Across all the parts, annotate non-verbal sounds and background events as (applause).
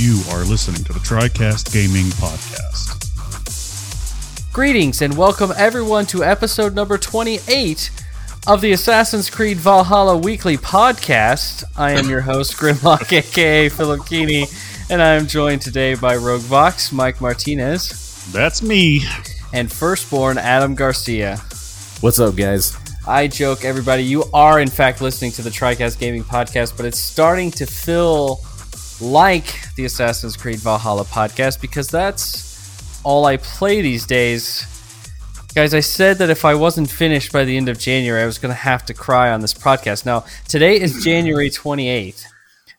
You are listening to the TriCast Gaming Podcast. Greetings and welcome everyone to episode number 28 of the Assassin's Creed Valhalla Weekly Podcast. I am your host, Grimlock, (laughs) aka Philip Keeney, and I am joined today by Rogue Vox, Mike Martinez, That's me. and Firstborn Adam Garcia. What's up, guys? I joke, everybody, you are in fact listening to the TriCast Gaming Podcast, but it's starting to feel like the Assassin's Creed Valhalla podcast because that's all I play these days. Guys, I said that if I wasn't finished by the end of January, I was going to have to cry on this podcast. Now, today is (laughs) January 28th.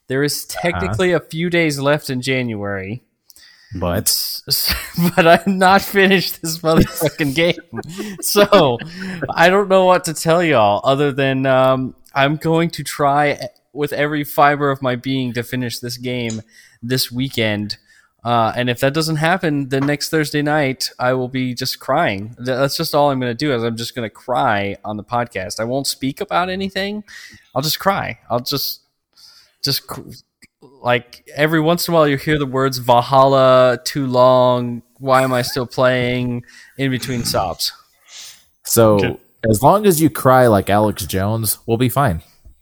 There is technically a few days left in January, But (laughs) but I'm not finished this motherfucking game. (laughs) So I don't know what to tell y'all other than um, I'm going to try with every fiber of my being to finish this game this weekend. Uh, and if that doesn't happen, then next Thursday night I will be just crying. That's just all I'm going to do. Is I'm just going to cry on the podcast. I won't speak about anything. I'll just cry. I'll just just cr- like every once in a while you hear the words Valhalla too long. Why am I still playing? In between sobs. so Okay. as long as you cry like Alex Jones, we'll be fine.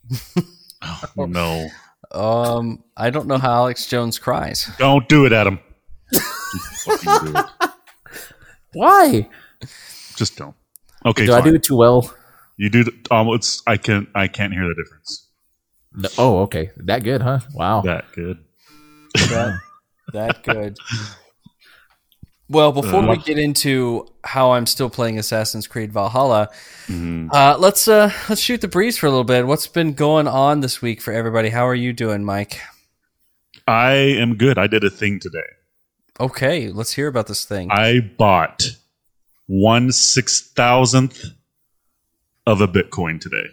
(laughs) Oh, no. Um, I don't know how Alex Jones cries. Don't do it, Adam. Do it. Why? Just don't. Okay, do I do it too well? You do. The, um, it's. I can. I can't hear the difference. No. Oh, okay. That good, huh? Wow. That good. That, that good. Well, before we Uh, get into how I'm still playing Assassin's Creed Valhalla, Mhm. uh, let's uh, let's shoot the breeze for a little bit. What's been going on this week for everybody? How are you doing, Mike? I am good. I did a thing today. Okay, let's hear about this thing. I bought one six thousandth of a Bitcoin today.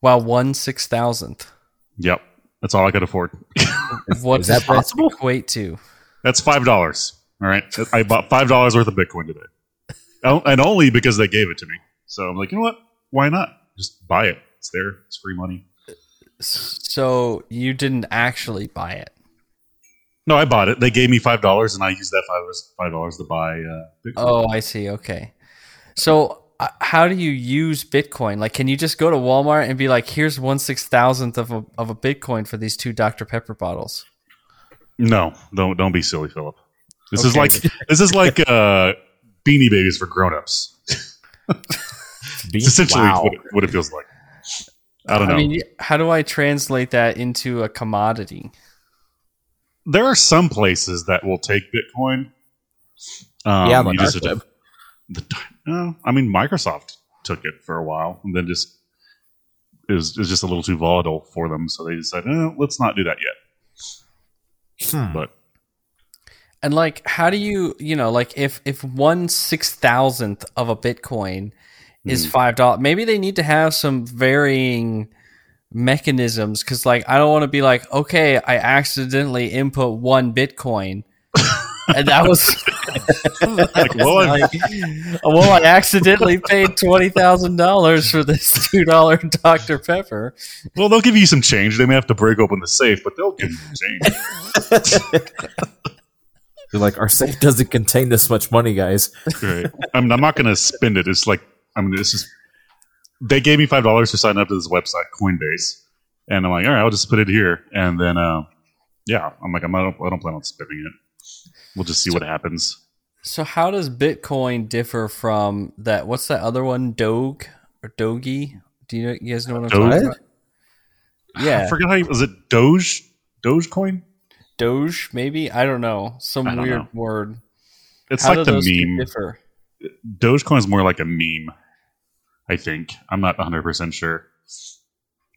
wow, one six thousandth. Yep, that's all I could afford. (laughs) What Is does that possible? equate to? That's five dollars. All right, I bought five dollars worth of Bitcoin today, Oh, and only because they gave it to me. So I'm like, you know what? Why not? Just buy it. It's there. It's free money. So you didn't actually buy it. No, I bought it. They gave me five dollars, and I used that five five dollars to buy uh, Bitcoin. Oh, I see. Okay. So uh, how do you use Bitcoin? Like, can you just go to Walmart and be like, "Here's one six thousandth of a of a Bitcoin for these two Dr Pepper bottles"? No, don't don't be silly, Philip. This is like this is like uh, Beanie Babies for grown-ups. It's essentially Wow. what, it, what it feels like. I don't know. I mean, how do I translate that into a commodity? there are some places that will take Bitcoin. Um, yeah, the you dark just- web. the, uh, I mean, Microsoft took it for a while, and then just it was, it was just a little too volatile for them, so they decided, eh, let's not do that yet. Hmm. But And like, how do you, you know, like if if one six thousandth of a Bitcoin is Hmm. five dollars, maybe they need to have some varying mechanisms because, like, I don't want to be like, okay, I accidentally input one Bitcoin, (laughs) and that was (laughs) like, (laughs) well, like, well, I accidentally paid twenty thousand dollars for this two dollar Dr Pepper. well, they'll give you some change. They may have to break open the safe, but they'll give you some change. They're like, our safe doesn't contain this much money, guys. Right. I mean, I'm not going to spend it. It's like, I mean, this is. They gave me five dollars to sign up to this website, Coinbase, and I'm like, all right, I'll just put it here, and then, uh, yeah, I'm like, I'm, I don't, I don't plan on spending it. We'll just see what happens. So, how does Bitcoin differ from that? What's that other one? Doge or Dogi? Do you, you guys know what I'm Doge? talking about? Yeah, I Yeah, forget how you, was it Doge, Dogecoin. Doge, maybe I don't know. Some don't weird know. word. It's How like the meme. differ? Dogecoin is more like a meme. I think I'm not 100 percent sure.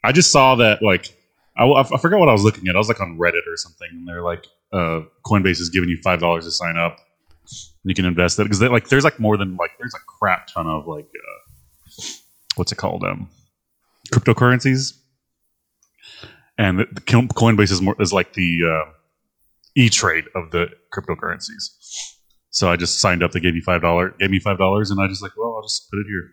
I just saw that like I, I forgot what I was looking at. I was like on Reddit or something, and they're like, uh, Coinbase is giving you five dollars to sign up. You can invest it because like there's like more than like there's a crap ton of like uh, what's it called um cryptocurrencies, and the, the Coinbase is more is like the uh, e trade of the cryptocurrencies. So I just signed up. They gave me five dollar, gave me five dollars, and I just like, well, I'll just put it here.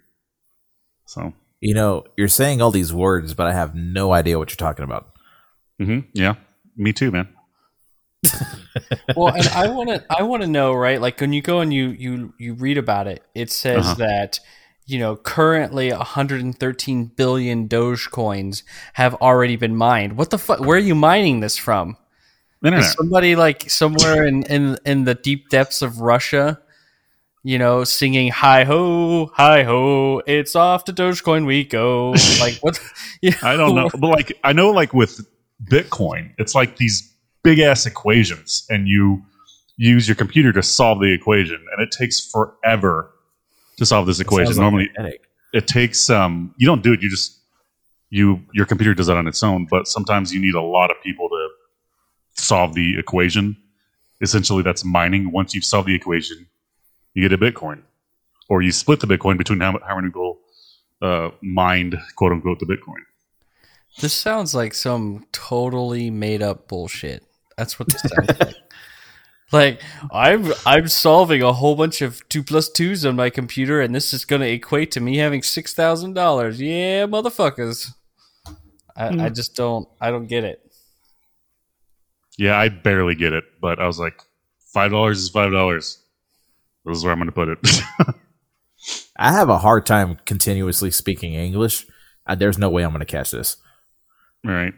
So You know, you're saying all these words, but I have no idea what you're talking about. Mm-hmm. yeah, me too, man. (laughs) well, and I want to I want to know, right? Like when you go and you you you read about it, it says Uh-huh. that you know currently 113 billion Dogecoins have already been mined. What the fuck? Where are you mining this from? Internet. Somebody like somewhere in in in the deep depths of Russia? You know, singing "Hi ho, hi ho, it's off to Dogecoin we go." (laughs) Like what? You I don't know, but like I know, like with Bitcoin, it's like these big ass equations, and you use your computer to solve the equation, and it takes forever to solve this equation. Like Normally, it takes um, you don't do it. You just you your computer does that on its own. But sometimes you need a lot of people to solve the equation. Essentially, that's mining. Once you've solved the equation, you get a Bitcoin, or you split the Bitcoin between how, how many people uh, mined quote unquote the Bitcoin. This sounds like some totally made up bullshit. That's what this sounds (laughs) like. Like I'm I'm solving a whole bunch of two plus twos on my computer, and this is going to equate to me having six thousand dollars. Yeah, motherfuckers. I, I just don't I don't get it. Yeah, I barely get it, but I was like, five dollars is five dollars. This is where I'm going to put it. (laughs) I have a hard time continuously speaking English. Uh, there's no way I'm going to catch this. All right.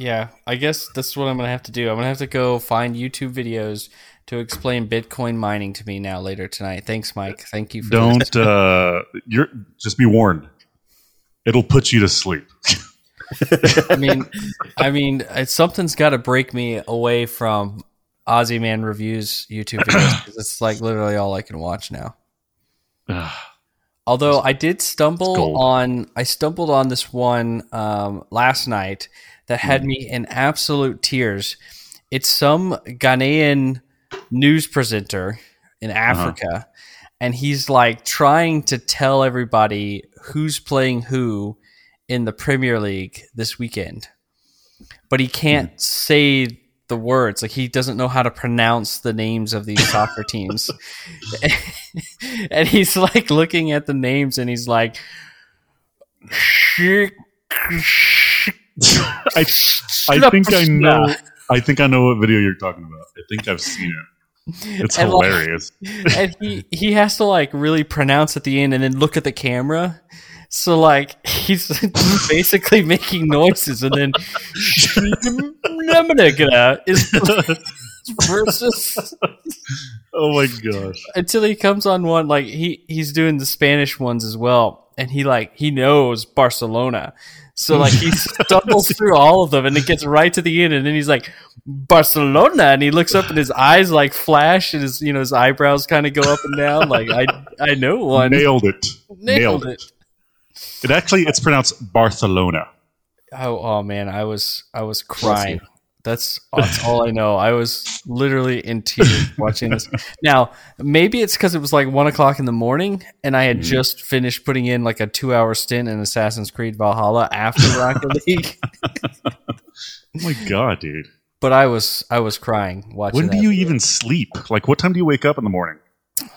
Yeah, I guess that's what I'm gonna have to do. I'm gonna have to go find YouTube videos to explain Bitcoin mining to me now later tonight. Thanks, Mike. Thank you. For. Don't. Uh, you're just be warned. It'll put you to sleep. (laughs) I mean, I mean, it's, something's got to break me away from Ozzy Man reviews YouTube videos it's like literally all I can watch now. (sighs) Although I did stumble on, I stumbled on this one um, last night that Hmm. had me in absolute tears. It's some Ghanaian news presenter in Uh-huh. Africa, and he's like trying to tell everybody who's playing who in the Premier League this weekend, but he can't Hmm. say the words. Like he doesn't know how to pronounce the names of these soccer (laughs) teams. (laughs) and he's like looking at the names and he's like (laughs) I, I think I know. I think I know what video you're talking about. I think I've seen it. It's And, like, hilarious. and he he has to like really pronounce at the end and then look at the camera. So like he's (laughs) basically making noises and then is versus oh my gosh. until he comes on one like he he's doing the Spanish ones as well, and he like he knows Barcelona, so like he (laughs) stumbles through all of them, and it gets right to the end, and then he's like Barcelona, and he looks up, and his eyes like flash, and his you know his eyebrows kind of go up and down, like I I know one. Nailed it. nailed it. It actually it's pronounced Barcelona. Oh, oh man, I was I was crying. That's that's all I know. I was literally in tears watching this. Now, maybe it's because it was like one o'clock in the morning, and I had Mhm. just finished putting in like a two-hour stint in Assassin's Creed Valhalla after Rocket (laughs) League. Oh my god, dude. But I was I was crying watching. When do that you video. even sleep? Like what time do you wake up in the morning?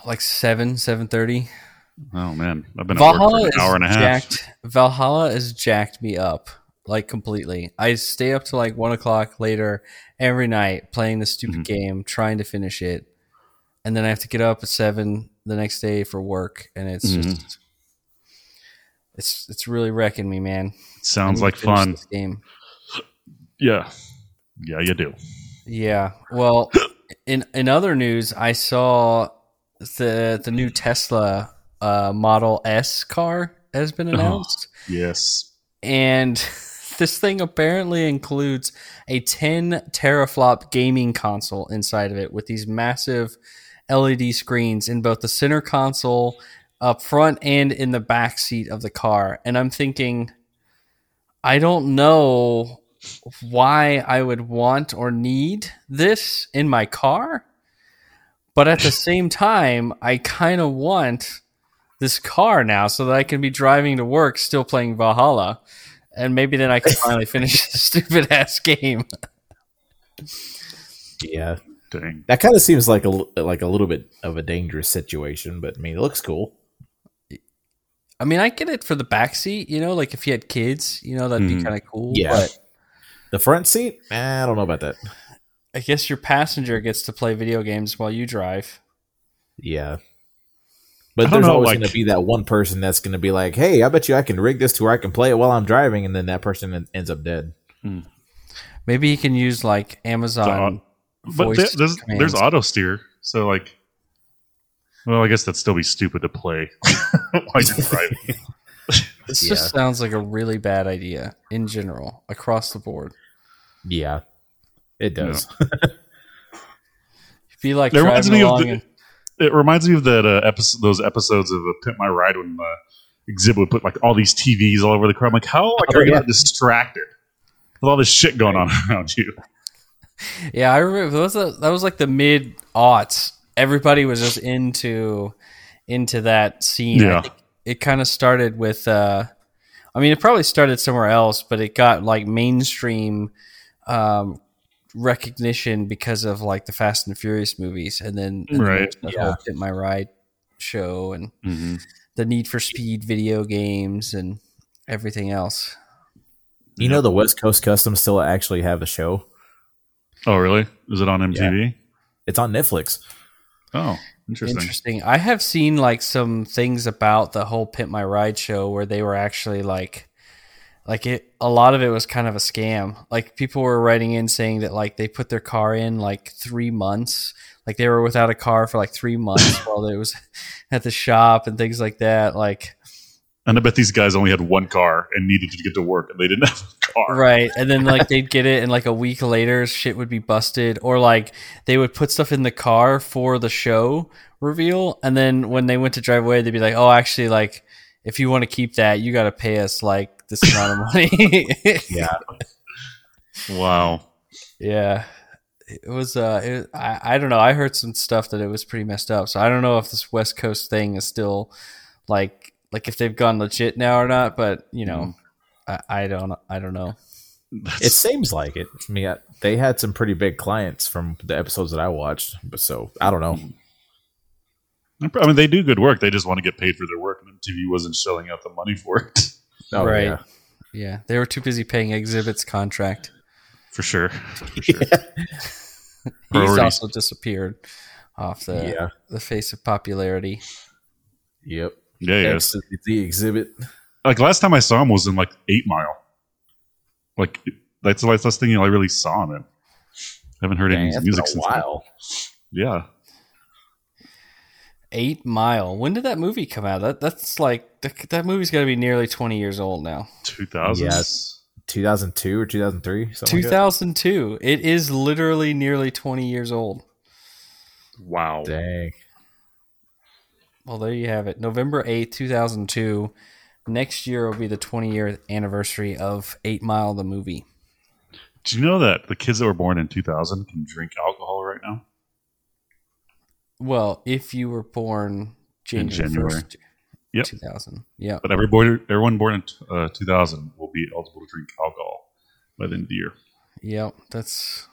like seven seven thirty? Oh man, I've been Valhalla for an hour and a half. jacked. Valhalla has jacked me up like completely. I stay up to like one o'clock later every night playing the stupid Mhm. game, trying to finish it, and then I have to get up at seven the next day for work, and it's Mhm. just it's it's really wrecking me, man. Sounds like fun. this game. Yeah. Yeah, you do. Yeah. Well, in in other news, I saw the the new Tesla uh, Model S car has been Oh. announced. Yes. and (laughs) this thing apparently includes a 10 teraflop gaming console inside of it with these massive LED screens in both the center console up front and in the back seat of the car. And I'm thinking, I don't know why I would want or need this in my car, but at the (laughs) same time, I kind of want this car now so that I can be driving to work still playing Valhalla. And maybe then I can finally finish (laughs) this stupid ass game. Yeah, Dang. that kind of seems like a l- like a little bit of a dangerous situation, but I mean, it looks cool. I mean, I get it for the back seat, you know, like if you had kids, you know, that'd be Mhm. kind of cool. Yeah. But The front seat, eh, I don't know about that. I guess your passenger gets to play video games while you drive. Yeah. I But there's know, always like- going to be that one person that's going to be like, "Hey, I bet you I can rig this to where I can play it while I'm driving," and then that person ends up dead. Hmm. Maybe he can use like Amazon. Uh, but voice there- there's commands. there's auto steer, so like, well, I guess that'd still be stupid to play (laughs) while you're driving. (laughs) This Yeah. just sounds like a really bad idea in general across the board. Yeah, it does. (laughs) If you like It reminds driving me of along the- and It reminds me of that uh, episode, those episodes of uh, Pimp My Ride when the Xzibit would put like all these TVs all over the car. I'm like, how like, Oh, are you yeah. not distracted with all this shit going on (laughs) around you? Yeah, I remember that was, a, that was like the mid aughts. Everybody was just into into that scene. Yeah. it kind of started with. Uh, I mean, it probably started somewhere else, but it got like mainstream um, recognition because of like the Fast and Furious movies, and then, and Right, there's the yeah. Hit My Ride show and Mm-hmm. the Need for Speed video games and everything else. You know, the West Coast Customs still actually have the show. Oh, really? Is it on MTV? It's on Netflix. Oh, interesting. Interesting. I have seen like some things about the whole Pimp My Ride show where they were actually like, like it. A lot of it was kind of a scam. Like people were writing in saying that like they put their car in like three months. Like they were without a car for like three months (laughs) while it was (laughs) at the shop and things like that. Like And I bet these guys only had one car and needed to get to work, and they didn't (laughs) have a car. right, and then like they'd get it, and like a week later, shit would be busted, or like they would put stuff in the car for the show reveal, and then when they went to drive away, they'd be like, "Oh, actually, like if you want to keep that, you got to pay us like this amount of money." (laughs) Yeah, Wow. yeah, it was. Uh, it, I I don't know. I heard some stuff that it was pretty messed up, so I don't know if this West Coast thing is still like like if they've gone legit now or not. But you know, I, I don't I don't know. it seems like it. I mean, I- they had some pretty big clients from the episodes that I watched, but so I don't know. I mean, they do good work. They just want to get paid for their work, and MTV wasn't shelling out the money for it. (laughs) Oh, Right. yeah. Yeah, they were too busy paying Xzibit's contract. For sure. For (laughs) sure. (laughs) He's also disappeared off the yeah. the face of popularity. Yep. Yeah, yeah. That's the Xzibit. Like last time I saw him was in like Eight Mile. Like that's the last thing I really saw him in. I haven't heard Dang, any that's been music a since then. Yeah, Eight Mile. When did that movie come out? That that's like that, that movie's got to be nearly twenty years old now. two thousands. 2002 or 2003. Something Two like that. thousand two. It is literally nearly twenty years old. Wow. Dang. Well, there you have it. November eighth, two thousand two. Next year will be the twenty year anniversary of Eight Mile, the movie. Do you know that the kids that were born in two thousand can drink alcohol right now? Well, if you were born January January. first, Yep. two thousand. Yeah. But every boy, everyone born in uh, two thousand will be eligible to drink alcohol by the end of the year. Yep. That's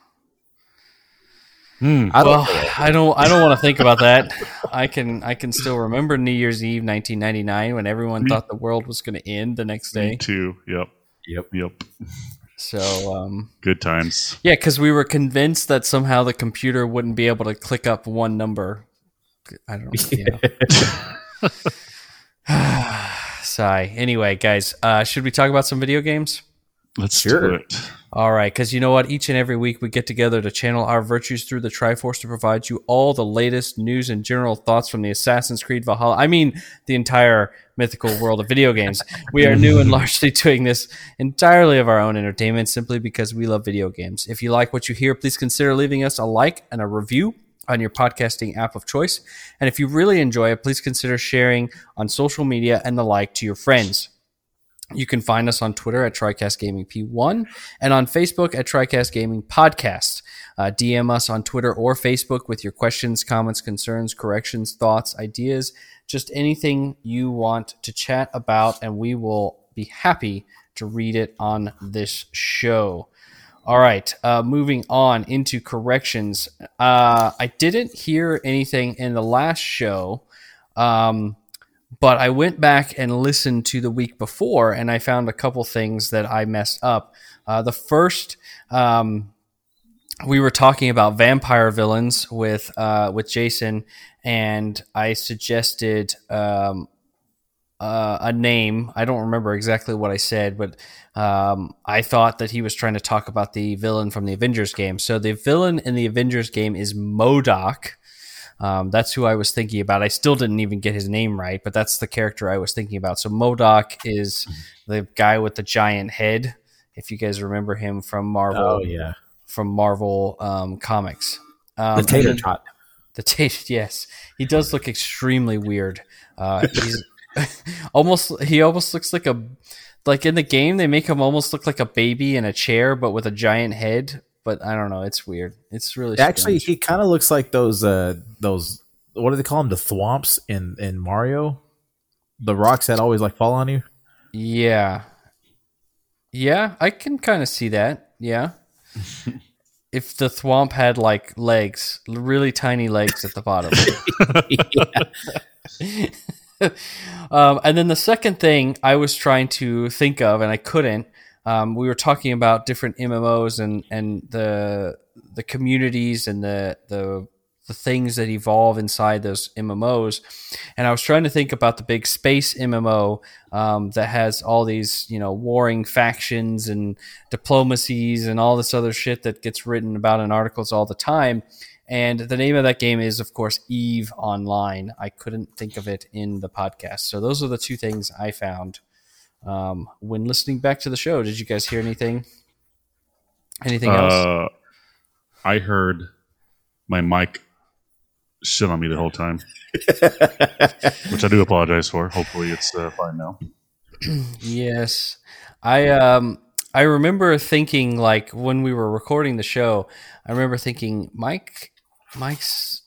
Hmm. I don't well. I don't. I don't want to think about that. I can. I can still remember New Year's Eve, 1999, when everyone Me- thought the world was going to end the next Me day. too. Yep. Yep. Yep. So, um, Good times. yeah, because we were convinced that somehow the computer wouldn't be able to click up one number. I don't know. You know. (laughs) (sighs) Sigh. Anyway, guys, uh, should we talk about some video games? Let's Sure. do it. All right, because you know what? Each and every week we get together to channel our virtues through the Triforce to provide you all the latest news and general thoughts from the Assassin's Creed Valhalla. I mean, the entire mythical world of video games. We are new and (laughs) largely doing this entirely of our own entertainment simply because we love video games. If you like what you hear, please consider leaving us a like and a review on your podcasting app of choice. And if you really enjoy it, please consider sharing on social media and the like to your friends. You can find us on Twitter at TriCast Gaming P1 and on Facebook at TriCast Gaming Podcast. Uh, DM us on Twitter or Facebook with your questions, comments, concerns, corrections, thoughts, ideas, just anything you want to chat about, and we will be happy to read it on this show. All right, uh, moving on into corrections. Uh, I didn't hear anything in the last show. Um, but I went back and listened to the week before, and I found a couple things that I messed up. Uh, the first, um, we were talking about vampire villains with uh, with Jason, and I suggested um, uh, a name. I don't remember exactly what I said, but um, I thought that he was trying to talk about the villain from the Avengers game. So the villain in the Avengers game is MODOK. Um, that's who I was thinking about. I still didn't even get his name right, but that's the character I was thinking about. So MODOK is the guy with the giant head. If you guys remember him from Marvel, Oh yeah, from Marvel um, comics, um, the tater tot. the taste, (laughs) yes, he does look extremely weird. Uh, he's (laughs) almost he almost looks like a like in the game they make him almost look like a baby in a chair, but with a giant head. But I don't know, it's weird. It's really Actually, strange. he kind of looks like those uh those what do they call them? The thwomps in in Mario. The rocks that always like fall on you. yeah, yeah, I can kind of see that. Yeah. If the thwomp had like legs, really tiny legs at the bottom. (laughs) (laughs) um, and then the second thing I was trying to think of, and I couldn't. Um, we were talking about different MMOs and and the the communities and the the the things that evolve inside those MMOs, and I was trying to think about the big space MMO um, that has all these you know warring factions and diplomacies and all this other shit that gets written about in articles all the time. And the name of that game is, of course, Eve Online. I couldn't think of it in the podcast. So those are the two things I found um, when listening back to the show. Did you guys hear anything? Anything else? Uh, I heard my mic shit on me the whole time, (laughs) which I do apologize for. Hopefully, it's uh, fine now. Yes, I um I remember thinking like when we were recording the show, I remember thinking Mike Mike's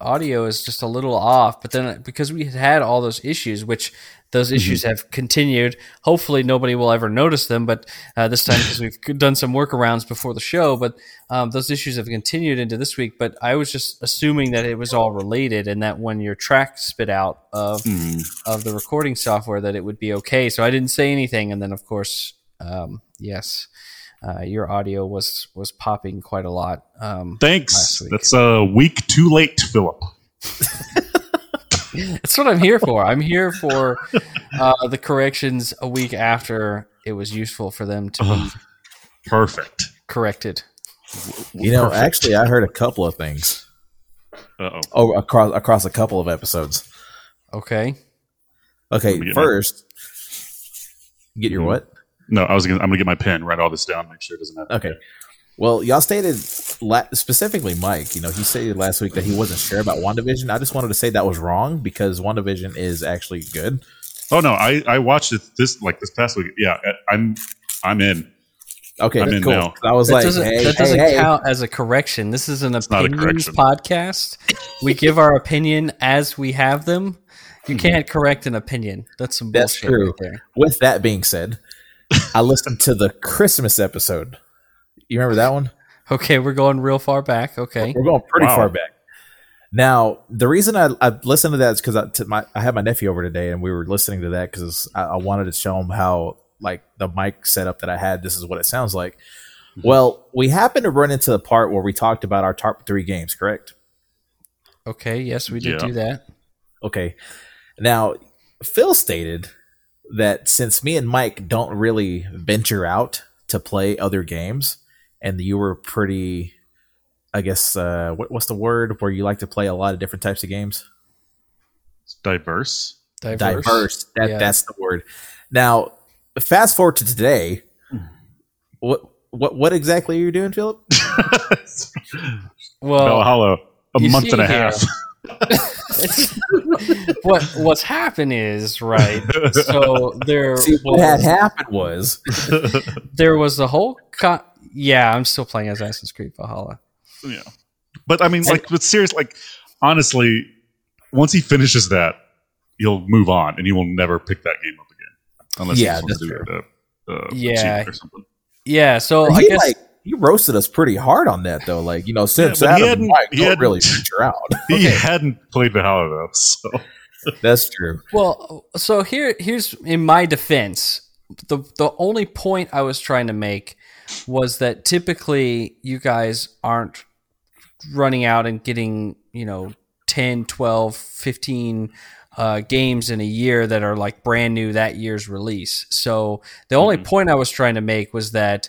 audio is just a little off, but then because we had had all those issues, which those issues have continued. Hopefully, nobody will ever notice them, but uh, this time because we've done some workarounds before the show, but um, those issues have continued into this week. But I was just assuming that it was all related, and that when your track spit out of Hmm. of the recording software that it would be okay. So I didn't say anything, and then of course, um, yes, uh, your audio was was popping quite a lot. Um, Thanks. That's a week too late, Philip. (laughs) that's what I'm here for. I'm here for uh, the corrections a week after it was useful for them to be Perfect. corrected. You know, Perfect. actually, I heard a couple of things. Uh-oh. Oh, across across a couple of episodes. Okay. Okay, Let me get my- first, get your Mhm. what? No, I was gonna. I'm gonna get my pen, write all this down, make sure it doesn't happen. Okay. Well, y'all stated la- specifically, Mike. You know, he stated last week that he wasn't sure about WandaVision. I just wanted to say that was wrong because WandaVision is actually good. Oh no, I I watched it this like this past week. Yeah, I- I'm I'm in. Okay, I'm in cool. now. I was That like, doesn't, hey, that hey, doesn't hey. count as a correction. This is an not a opinions podcast. We give our opinion as we have them. You Mhm. can't correct an opinion. That's some That's bullshit true. right there. With that being said, I listened to the Christmas episode. You remember that one? (laughs) Okay, we're going real far back. Okay. We're going pretty Wow. far back. Now, the reason I, I listened to that is because I, to my, I had my nephew over today, and we were listening to that because I, I wanted to show him how, like, the mic setup that I had. This is what it sounds like. Mm-hmm. Well, we happened to run into the part where we talked about our top three games. Correct? Okay. Yes, we did Yeah. do that. Okay. Now, Phil stated that since me and Mike don't really venture out to play other games, and you were pretty, I guess, uh, what, what's the word where you like to play a lot of different types of games? It's diverse. Diverse. Diverse. That Yeah. that's the word. Now, fast forward to today. What what what exactly are you doing, Philip? (laughs) Well, Valhalla, a month and a here- half. (laughs) what what's happened is right. So (laughs) there See, what had happened was there was the whole. Co- yeah, I'm still playing as Assassin's Creed Valhalla. yeah, but I mean, like, but seriously, like, honestly, once he finishes that, he'll move on, and he will never pick that game up again, unless Yeah, he wants to do it. Uh, uh, Yeah. or something. Yeah. So I he guess like he roasted us pretty hard on that though. Like you know, since but he Adam and hadn't- Mike he don't hadn't- really venture out. (laughs) He Okay. hadn't played Valhalla though, so (laughs) That's true. Well, so here, here's in my defense, the the only point I was trying to make was that typically you guys aren't running out and getting, you know, 10, 12, 15 uh, games in a year that are like brand new that year's release. So the only Mhm. point I was trying to make was that,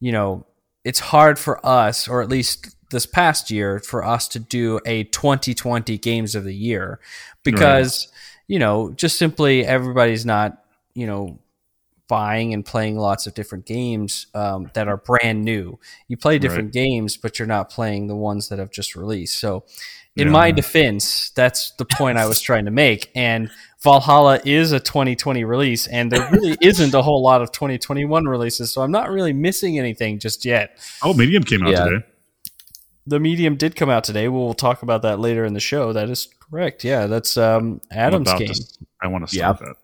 you know, it's hard for us, or at least this past year, for us to do a 2020 games of the year because, you know, just simply everybody's not, you know, buying and playing lots of different games um, that are brand new. You play different games, but you're not playing the ones that have just released. So, in Yeah. my defense, that's the point I was trying to make. And Valhalla is a 2020 release, and there really (laughs) isn't a whole lot of 2021 releases. So I'm not really missing anything just yet. Oh, Medium came out Yeah. today. The medium did come out today. We'll talk about that later in the show. That is correct. Yeah, that's um, Adam's game. to- I want to Yeah. start that.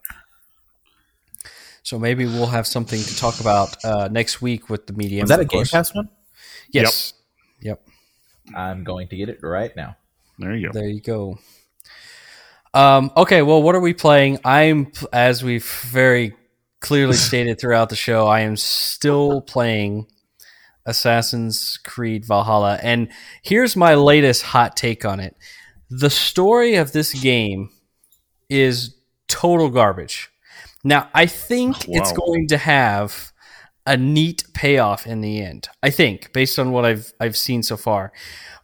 So maybe we'll have something to talk about uh, next week with the medium. Is that a of Game course. Pass one? Yes. Yep. I'm going to get it right now. There you go. There you go. Um, okay, well, what are we playing? I'm, as we've very clearly (laughs) stated throughout the show, I am still playing Assassin's Creed Valhalla. And here's my latest hot take on it the story of this game is total garbage. Now, I think oh, it's going to have a neat payoff in the end. I think, based on what I've I've seen so far.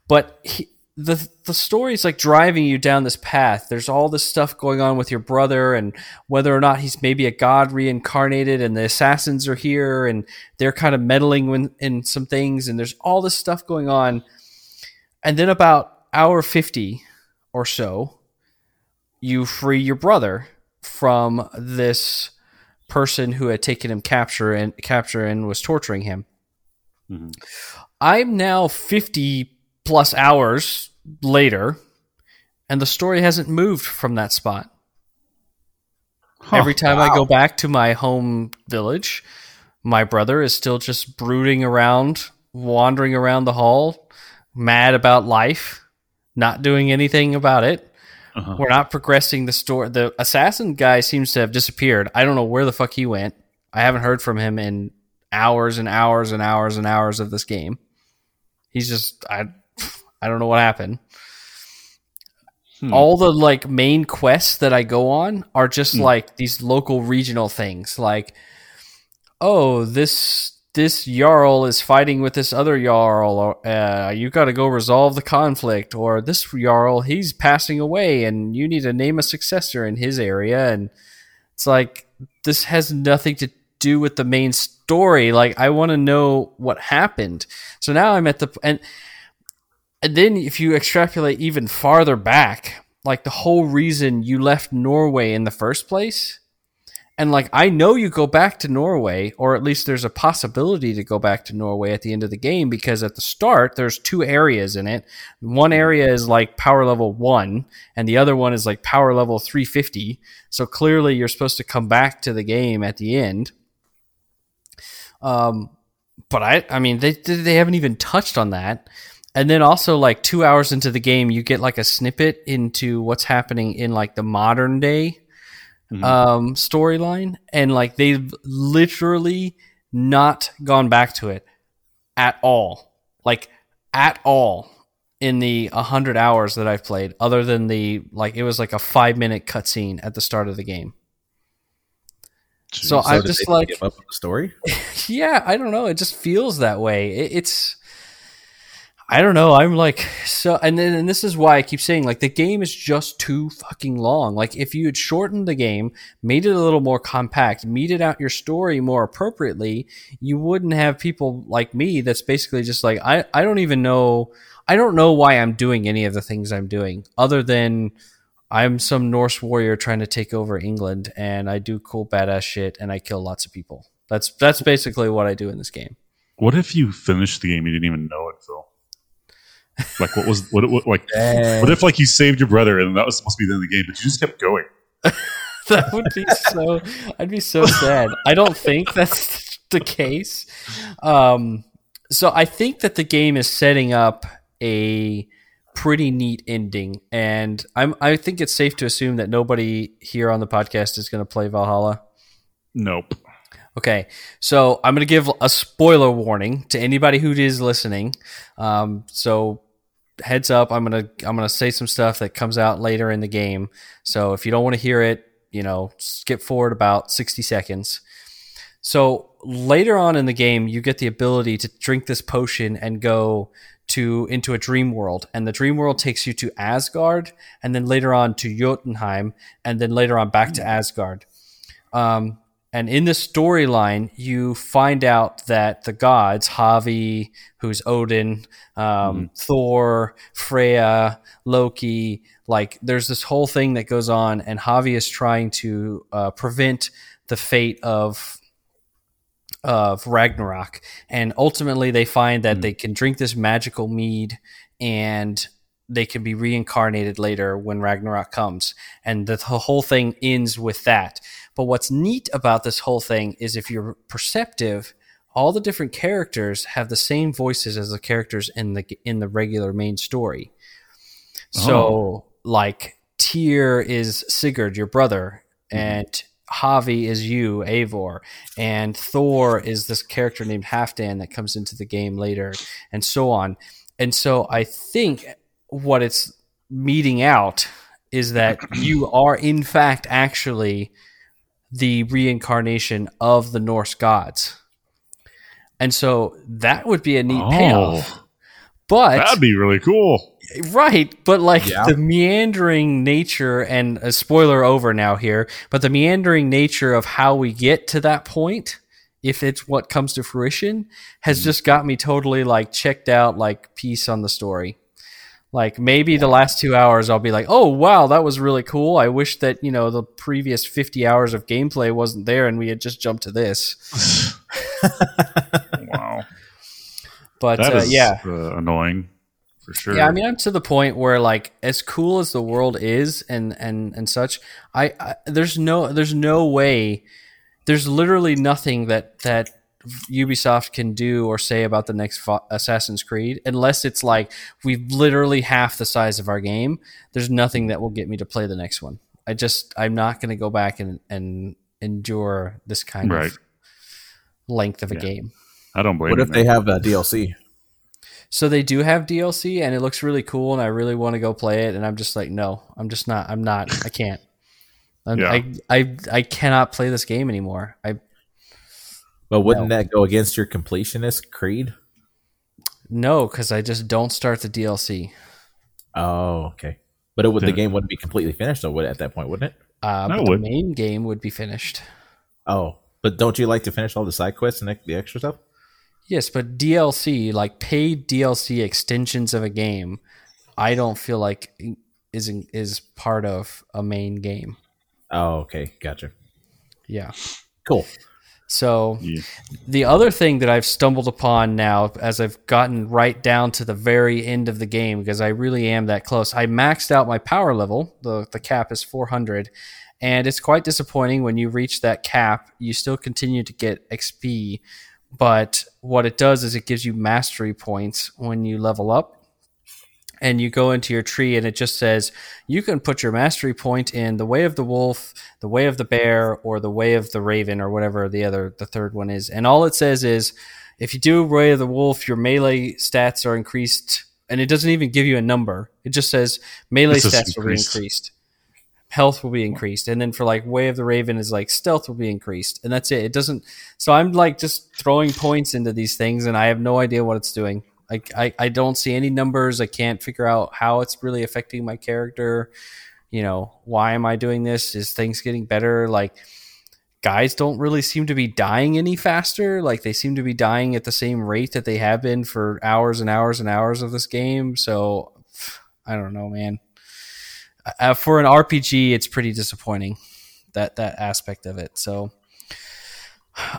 But he, the the story is like driving you down this path. There's all this stuff going on with your brother, and whether or not he's maybe a god reincarnated, and the assassins are here, and they're kind of meddling in, in some things, and there's all this stuff going on. And then about hour fifty or so, you free your brother from this person who had taken him capture and capture and was torturing him. Mhm. I'm now 50 plus hours later and the story hasn't moved from that spot. Huh. Every time I go back to my home village, my brother is still just brooding around, wandering around the hall, mad about life, not doing anything about it. Uh-huh. We're not progressing the story. The assassin guy seems to have disappeared. I don't know where the fuck he went. I haven't heard from him in hours and hours and hours and hours of this game. He's just I I don't know what happened. Hmm. All the like main quests that I go on are just Hmm. like these local regional things like oh, this this jarl is fighting with this other jarl or uh, you got to go resolve the conflict or this jarl he's passing away and you need to name a successor in his area and it's like this has nothing to do with the main story like i want to know what happened. So now i'm at the and and then if you extrapolate even farther back like the whole reason you left norway in the first place and like I know you go back to Norway, or at least there's a possibility to go back to Norway at the end of the game because at the start there's two areas in it. One area is like power level one, and the other one is like power level 350. So clearly you're supposed to come back to the game at the end. Um, but I, I mean, they they haven't even touched on that. And then also like two hours into the game, you get like a snippet into what's happening in like the modern day Mhm. um, storyline, and like they've literally not gone back to it at all, like at all in the 100 hours that I've played, other than the like it was like a five minute cutscene at the start of the game. So Jeez. I'm just like- give up on the story. (laughs) yeah, I don't know. It just feels that way. It, it's, I don't know. I'm like so, and then and this is why I keep saying like the game is just too fucking long. Like if you had shortened the game, made it a little more compact, meted out your story more appropriately, you wouldn't have people like me. That's basically just like I I don't even know. I don't know why I'm doing any of the things I'm doing other than. I'm some Norse warrior trying to take over England, and I do cool badass shit, and I kill lots of people. That's that's basically what I do in this game. what if you finished the game you didn't even know it, Phil? Like what was what, what like what if like you saved your brother and that was supposed to be the end of the game, but you just kept going? (laughs) That would be so. I'd be so sad. I don't think that's the case. Um, so I think that the game is setting up a pretty neat ending, and I'm. I think it's safe to assume that nobody here on the podcast is going to play Valhalla. Nope. Okay, so I'm going to give a spoiler warning to anybody who is listening. Um, so heads up, I'm gonna I'm gonna say some stuff that comes out later in the game. So if you don't want to hear it, you know, skip forward about 60 seconds. So later on in the game, you get the ability to drink this potion and go to into a dream world, and the dream world takes you to Asgard, and then later on to Jotunheim, and then later on back to Asgard. Um, and in this storyline, you find out that the gods, Havi, who's Odin, um, Thor, Freya, Loki, like there's this whole thing that goes on, and Havi is trying to uh, prevent the fate of of Ragnarok. And ultimately, they find that they can drink this magical mead and they can be reincarnated later when Ragnarok comes. And the, the whole thing ends with that. But what's neat about this whole thing is if you're perceptive, all the different characters have the same voices as the characters in the in the regular main story. So, Oh. like Tyr is Sigurd, your brother, mm-hmm. and Havi is you, Eivor, and Thor is this character named Halfdan that comes into the game later, and so on. And so I think what it's meeting out is that (clears throat) you are in fact actually the reincarnation of the Norse gods. And so that would be a neat oh. payoff. But Oh, that'd be really cool. Right, but like Yeah. the meandering nature, and a spoiler over now here, but the meandering nature of how we get to that point, if it's what comes to fruition, has mm. just got me totally like checked out, like piece on the story. Like maybe the last two hours, I'll be like, "Oh wow, that was really cool." I wish that you know the previous fifty hours of gameplay wasn't there, and we had just jumped to this. (laughs) wow, But that uh, is yeah, uh, annoying for sure. Yeah, I mean, I'm to the point where like as cool as the world is and and and such, I, I there's no there's no way, there's literally nothing that that Ubisoft can do or say about the next Fa- Assassin's Creed unless it's like we've literally half the size of our game. There's nothing that will get me to play the next one. I just I'm not going to go back and and endure this kind Right. of length of a game. I don't blame. What if they have uh, DLC? So they do have DLC, and it looks really cool, and I really want to go play it. And I'm just like, no, I'm just not. I'm not. I can't. Yeah. I, I I cannot play this game anymore. I But wouldn't that go against your completionist creed? no, because I just don't start the DLC. Oh, okay. But it would, the game wouldn't be completely finished though, would it, at that point, wouldn't it? Uh, No, it but the would. main game would be finished. Oh, but don't you like to finish all the side quests and the extra stuff? Yes, but DLC, like paid DLC extensions of a game, I don't feel like is is part of a main game. Oh, okay, gotcha. Yeah. Cool. So Yeah. the other thing that I've stumbled upon now, as I've gotten right down to the very end of the game, because I really am that close, I maxed out my power level. the The cap is 400, and it's quite disappointing when you reach that cap. You still continue to get XP, but what it does is it gives you mastery points when you level up. And you go into your tree, and it just says you can put your mastery point in the way of the wolf, the way of the bear, or the way of the raven, or whatever the other, the third one is. And all it says is, if you do way of the wolf, your melee stats are increased, and it doesn't even give you a number. It just says melee just stats will be increased, health will be increased, and then for like way of the raven is like stealth will be increased, and that's it. It doesn't. So I'm like just throwing points into these things, and I have no idea what it's doing. Like I, I don't see any numbers. I can't figure out how it's really affecting my character. You know, why am I doing this? Is things getting better? Like guys don't really seem to be dying any faster. Like they seem to be dying at the same rate that they have been for hours and hours and hours of this game. So I don't know, man. Uh, for an RPG, it's pretty disappointing that that aspect of it. So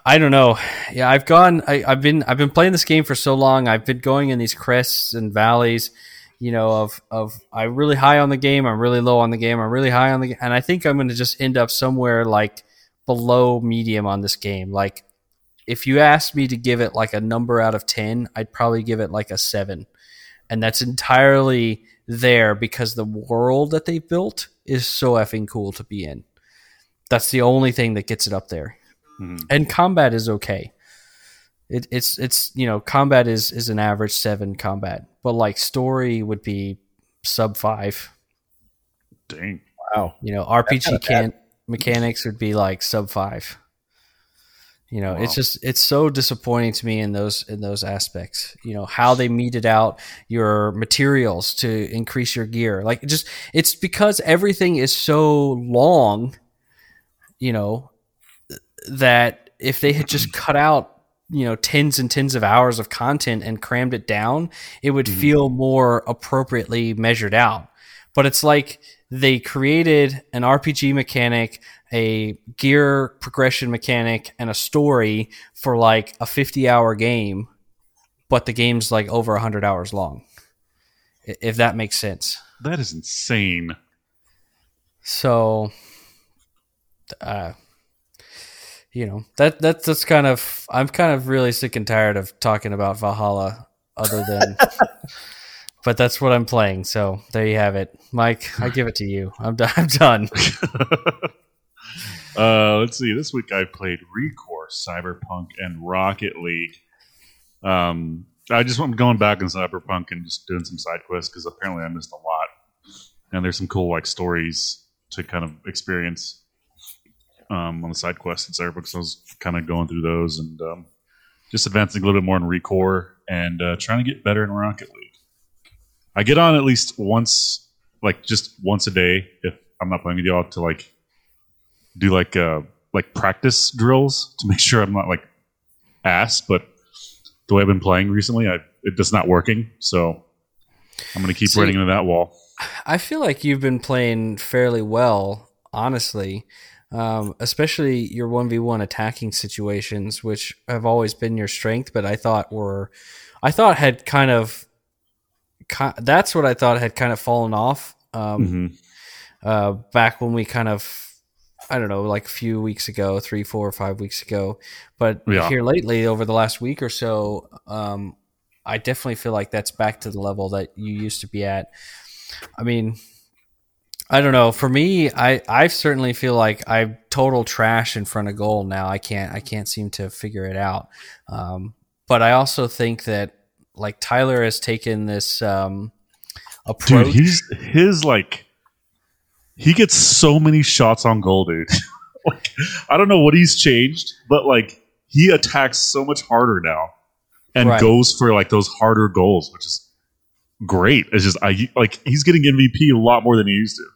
I don't know. Yeah, I've gone. I, I've been. I've been playing this game for so long. I've been going in these crests and valleys. You know, of of I'm really high on the game. I'm really low on the game. I'm really high on the, and I think I'm going to just end up somewhere like below medium on this game. Like, if you asked me to give it like a number out of ten, I'd probably give it like a seven, and that's entirely there because the world that they built is so effing cool to be in. That's the only thing that gets it up there. Mhm. and combat is okay. It, it's it's you know combat is is an average seven combat, but like story would be sub five. Dang. Wow. You know RPG kinda can mechanics would be like sub five. You know, it's just it's so disappointing to me in those in those aspects. You know how they meted out your materials to increase your gear. Like just it's because everything is so long. You know that if they had just cut out you know tens and tens of hours of content and crammed it down, it would Mhm. feel more appropriately measured out. But it's like they created an RPG mechanic, a gear progression mechanic, and a story for like a 50 hour game, but the game's like over 100 hours long. If that makes sense. That is insane. So, uh, you know that that that's kind of I'm kind of really sick and tired of talking about Valhalla. Other than, (laughs) but that's what I'm playing. So there you have it, Mike. I give it to you. I'm done. I'm done. (laughs) uh, let's see. This week I played Recore, Cyberpunk, and Rocket League. Um, I just I'm going back in Cyberpunk and just doing some side quests because apparently I missed a lot, and there's some cool like stories to kind of experience um, on the side quests in Cyberpunk. So I was kind of going through those and um, just advancing a little bit more in Recore and uh, trying to get better in Rocket League. I get on at least once, like just once a day if I'm not playing with y'all to like do like uh like practice drills to make (laughs) sure I'm not like ass. But the way I've been playing recently, I it just not working. So I'm gonna keep See- running into that wall. I feel like you've been playing fairly well, honestly. Um, especially your one v one attacking situations, which have always been your strength, but I thought were, I thought had kind of, ki- that's what I thought had kind of fallen off. Um, hmm uh, back when we kind of, I don't know, like a few weeks ago, three, four, or five weeks ago. But Yeah. here lately, over the last week or so, um, I definitely feel like that's back to the level that you used to be at. I mean, I don't know. For me, I, I certainly feel like I'm total trash in front of goal now. I can't I can't seem to figure it out. Um, but I also think that like Tyler has taken this um, approach. Dude, he's his like he gets so many shots on goal, dude. (laughs) like I don't know what he's changed, but like he attacks so much harder now and Right. goes for like those harder goals, which is great. It's just I like he's getting MVP a lot more than he used to.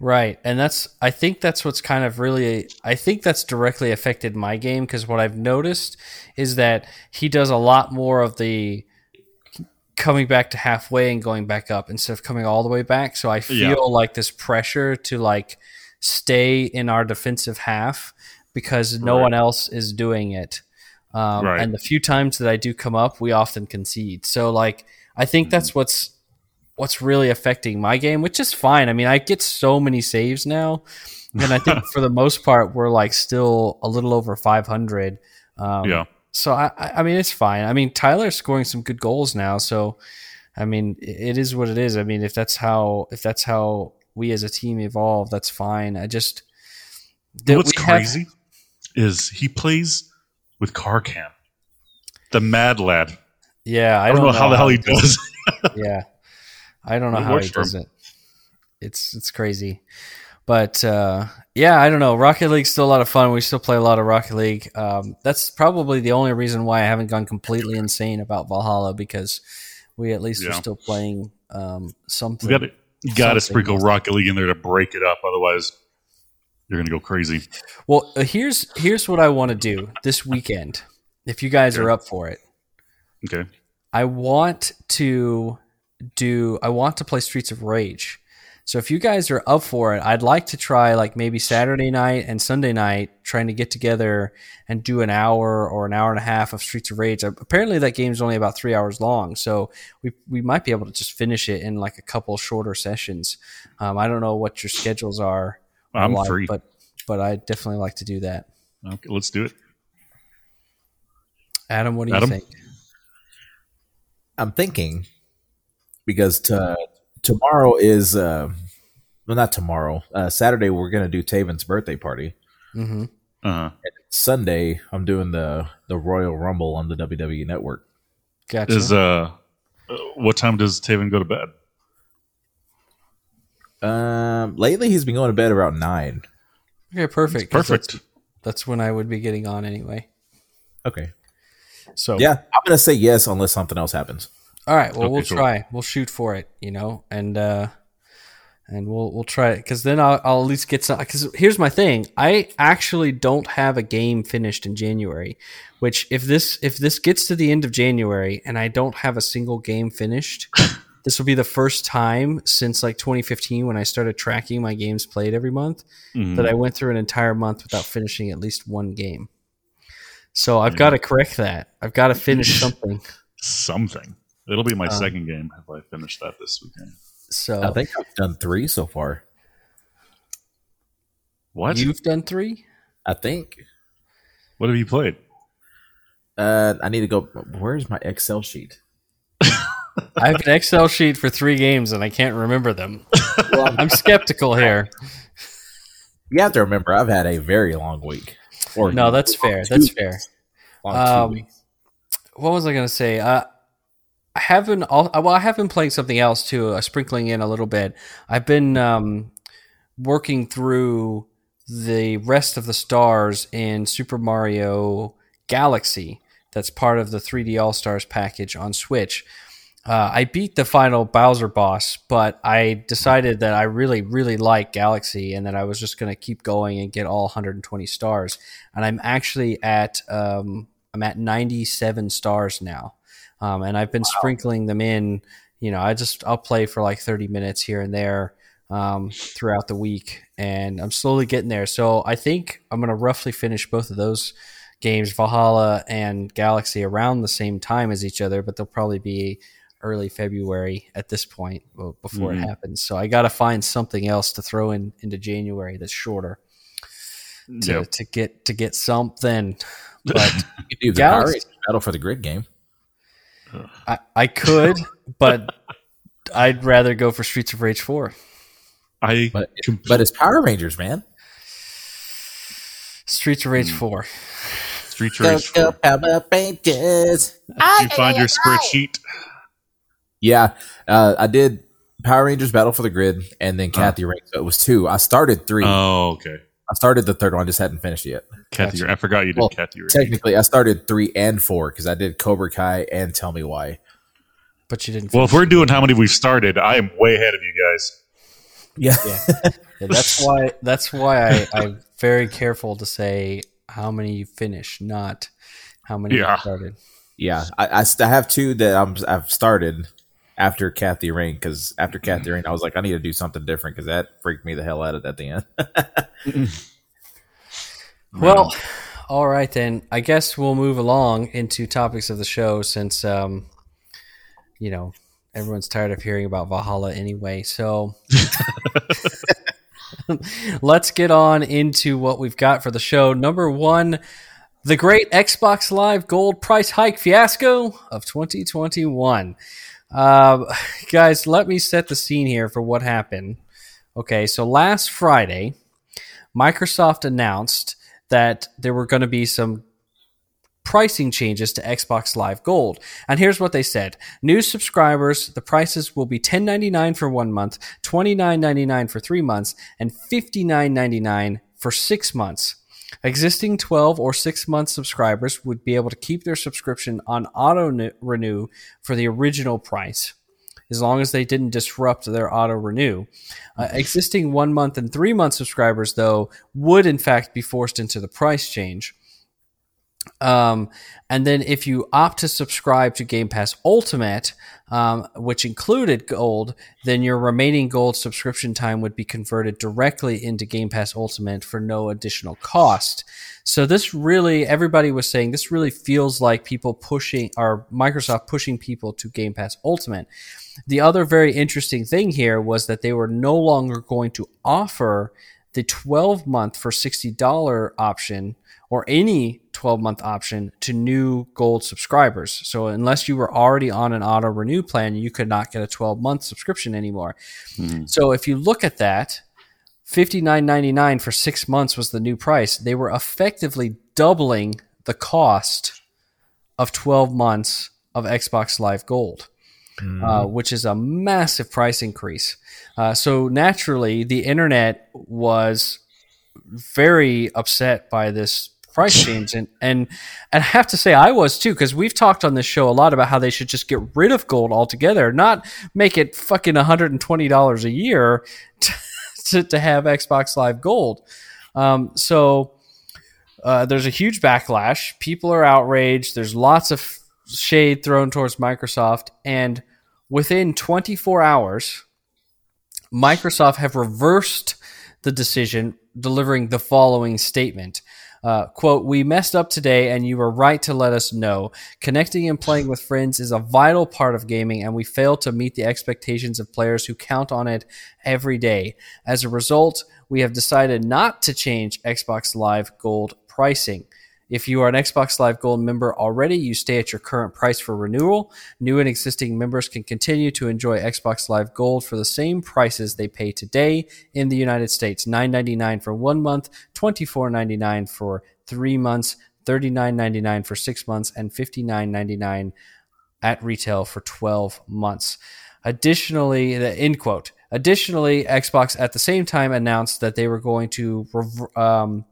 Right. And that's I think that's what's kind of really I think that's directly affected my game because what I've noticed is that he does a lot more of the coming back to halfway and going back up instead of coming all the way back. So I feel Yeah. like this pressure to like stay in our defensive half because no Right. one else is doing it. Um, Right. And the few times that I do come up, we often concede. So like I think that's what's what's really affecting my game, which is fine. I mean, I get so many saves now, and I think (laughs) for the most part, we're like still a little over 500. Um, yeah. So I, I I mean, it's fine. I mean, Tyler's scoring some good goals now, so I mean, it is what it is. I mean, if that's how if that's how we as a team evolve, that's fine. I just What's we have- crazy is he plays with Carcam. The mad lad. yeah, I don't, know, how the hell he does. (laughs) yeah i don't know It how he does it it's it's crazy but uh yeah i don't know rocket league's still a lot of fun we still play a lot of rocket league um that's probably the only reason why i haven't gone completely insane about valhalla because we at least are still playing um something you got to you got to Something. sprinkle Rocket League in there to break it up. Otherwise, you're gonna go crazy. well uh, here's here's what i want to do this weekend if you guys Okay. are up for it Okay. I want to do I want to play Streets of Rage. So if you guys are up for it, I'd like to try like maybe Saturday night and Sunday night trying to get together and do an hour or an hour and a half of Streets of Rage. Apparently that game's only about 3 hours long, so we we might be able to just finish it in like a couple shorter sessions. Um, I don't know what your schedules are. I'm like, free. but but I definitely like to do that. Okay, let's do it. Adam, what do you think? I'm thinking because to, tomorrow is uh, well, not tomorrow. Uh, Saturday we're gonna do Taven's birthday party. hmm Uh, Sunday, I'm doing the the Royal Rumble on the WWE Network. Gotcha. Is uh, uh, what time does Taven go to bed? Um, lately he's been going to bed around nine. okay, perfect. 'cause Perfect. That's, that's when I would be getting on anyway. Okay. So Yeah, I'm gonna say yes unless something else happens. All right. Well, Okay, we'll cool. try. We'll shoot for it. You know, and uh, and we'll we'll try it because then I'll, I'll at least get some. Because here's my thing: I actually don't have a game finished in January. Which if this if this gets to the end of January and I don't have a single game finished, (laughs) this will be the first time since like 2015 when I started tracking my games played every month Mhm. that I went through an entire month without finishing at least one game. So I've got to correct that. I've got to finish (laughs) something. Something. It'll be my Um, second game if I finish that this weekend. So I think I've done three so far. What? You've done three? I think. what have you played? Uh, I need to go. Where's my Excel sheet? (laughs) I have an Excel sheet for three games and I can't remember them. (laughs) I'm skeptical here. (laughs) You have to remember, I've had a very long week. Or No, that's fair. two That's weeks. fair. Um. What was I going to say? Uh, I haven't. well. I have been playing something else too. Uh, sprinkling in a little bit. I've been um, working through the rest of the stars in Super Mario Galaxy. That's part of the 3D All Stars package on Switch. Uh, I beat the final Bowser boss, but I decided that I really, really like Galaxy and that I was just going to keep going and get all 120 stars. And I'm actually at um, I'm at 97 stars now, um, and I've been sprinkling them in. You know, I just I'll play for like 30 minutes here and there um, throughout the week, and I'm slowly getting there. So I think I'm going to roughly finish both of those games, Valhalla and Galaxy, around the same time as each other, but they'll probably be early February at this point well, before Mhm. it happens. So I got to find something else to throw in into January that's shorter to, Yep. to get to get something. (laughs) But You can do the Galaxy- Power Battle for the Grid game. I, I could, but I'd rather go for Streets of Rage 4. I But com- but it's Power Rangers, man. Streets of Rage 4. Street Race. Did Power Rangers. you find your spreadsheet? Yeah, uh, I did Power Rangers Battle for the Grid, and then Oh. Kathy Ring. So it was two. I started three. Oh, okay. I started the third one, just hadn't finished yet. Kathy, Gotcha. I forgot you did Well, Kathy. Technically, I started three and four because I did Cobra Kai and Tell Me Why. But you didn't. Well, if we're doing how many we've started, I am way ahead of you guys. Yeah, it. (laughs) Yeah, that's why. That's why I, I'm very careful to say how many you finish, not how many Yeah. you started. yeah. I, I, I have two that I'm, I've started after Kathy Ring because after Kathy Ring, I was like, I need to do something different because that freaked me the hell out at the end. (laughs) Well, all right then. I guess we'll move along into topics of the show since, um, you know, everyone's tired of hearing about Valhalla anyway. So (laughs) let's get on into what we've got for the show. Number one, the great Xbox Live Gold price hike fiasco of 2021. Uh, (laughs) guys, let me set the scene here for what happened. Okay, so last Friday, Microsoft announced that there were going to be some pricing changes to Xbox Live Gold. And here's what they said. New subscribers, the prices will be $10.99 for 1 month, $29.99 for 3 months, and $59.99 for 6 months. Existing 12 or 6 month subscribers would be able to keep their subscription on auto renew for the original price as long as they didn't disrupt their auto renew. Uh, existing one month and three month subscribers, though, would in fact be forced into the price change. Um, and then if you opt to subscribe to Game Pass Ultimate, um, which included gold, then your remaining gold subscription time would be converted directly into Game Pass Ultimate for no additional cost. So this really, everybody was saying this really feels like people pushing, or Microsoft pushing people to Game Pass Ultimate. The other very interesting thing here was that they were no longer going to offer the 12 month for $60 option or any 12 month option to new gold subscribers. So unless you were already on an auto renew plan, you could not get a 12 month subscription anymore. So if you look at that, $59.99 for six months was the new price. They were effectively doubling the cost of 12 months of Xbox Live Gold, uh, which is a massive price increase. Uh, so naturally, the internet was very upset by this price change, and and and I have to say I was too because we've talked on this show a lot about how they should just get rid of gold altogether, not make it fucking one hundred and twenty dollars a year (laughs) to, to, to have Xbox Live Gold. Um, so uh, there's a huge backlash. People are outraged. There's lots of shade thrown towards Microsoft, and within 24 hours, Microsoft have reversed the decision, delivering the following statement. Uh, quote, we messed up today and you were right to let us know. Connecting and playing with friends is a vital part of gaming and we failed to meet the expectations of players who count on it every day. As a result, we have decided not to change Xbox Live Gold pricing. If you are an Xbox Live Gold member already, you stay at your current price for renewal. New and existing members can continue to enjoy Xbox Live Gold for the same prices they pay today in the United States: $9.99 for one month, $24.99 for three months, $39.99 for six months, and $59.99 at retail for 12 months. Additionally, the end quote. Additionally, Xbox at the same time announced that they were going to um,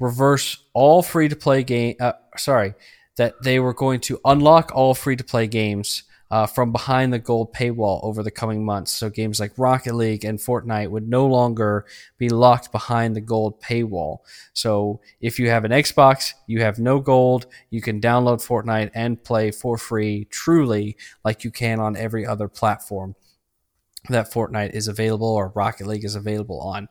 reverse all free to play game. Uh, sorry, that they were going to unlock all free to play games uh, from behind the gold paywall over the coming months. So games like Rocket League and Fortnite would no longer be locked behind the gold paywall. So if you have an Xbox, you have no gold, you can download Fortnite and play for free, truly like you can on every other platform that Fortnite is available or Rocket League is available on.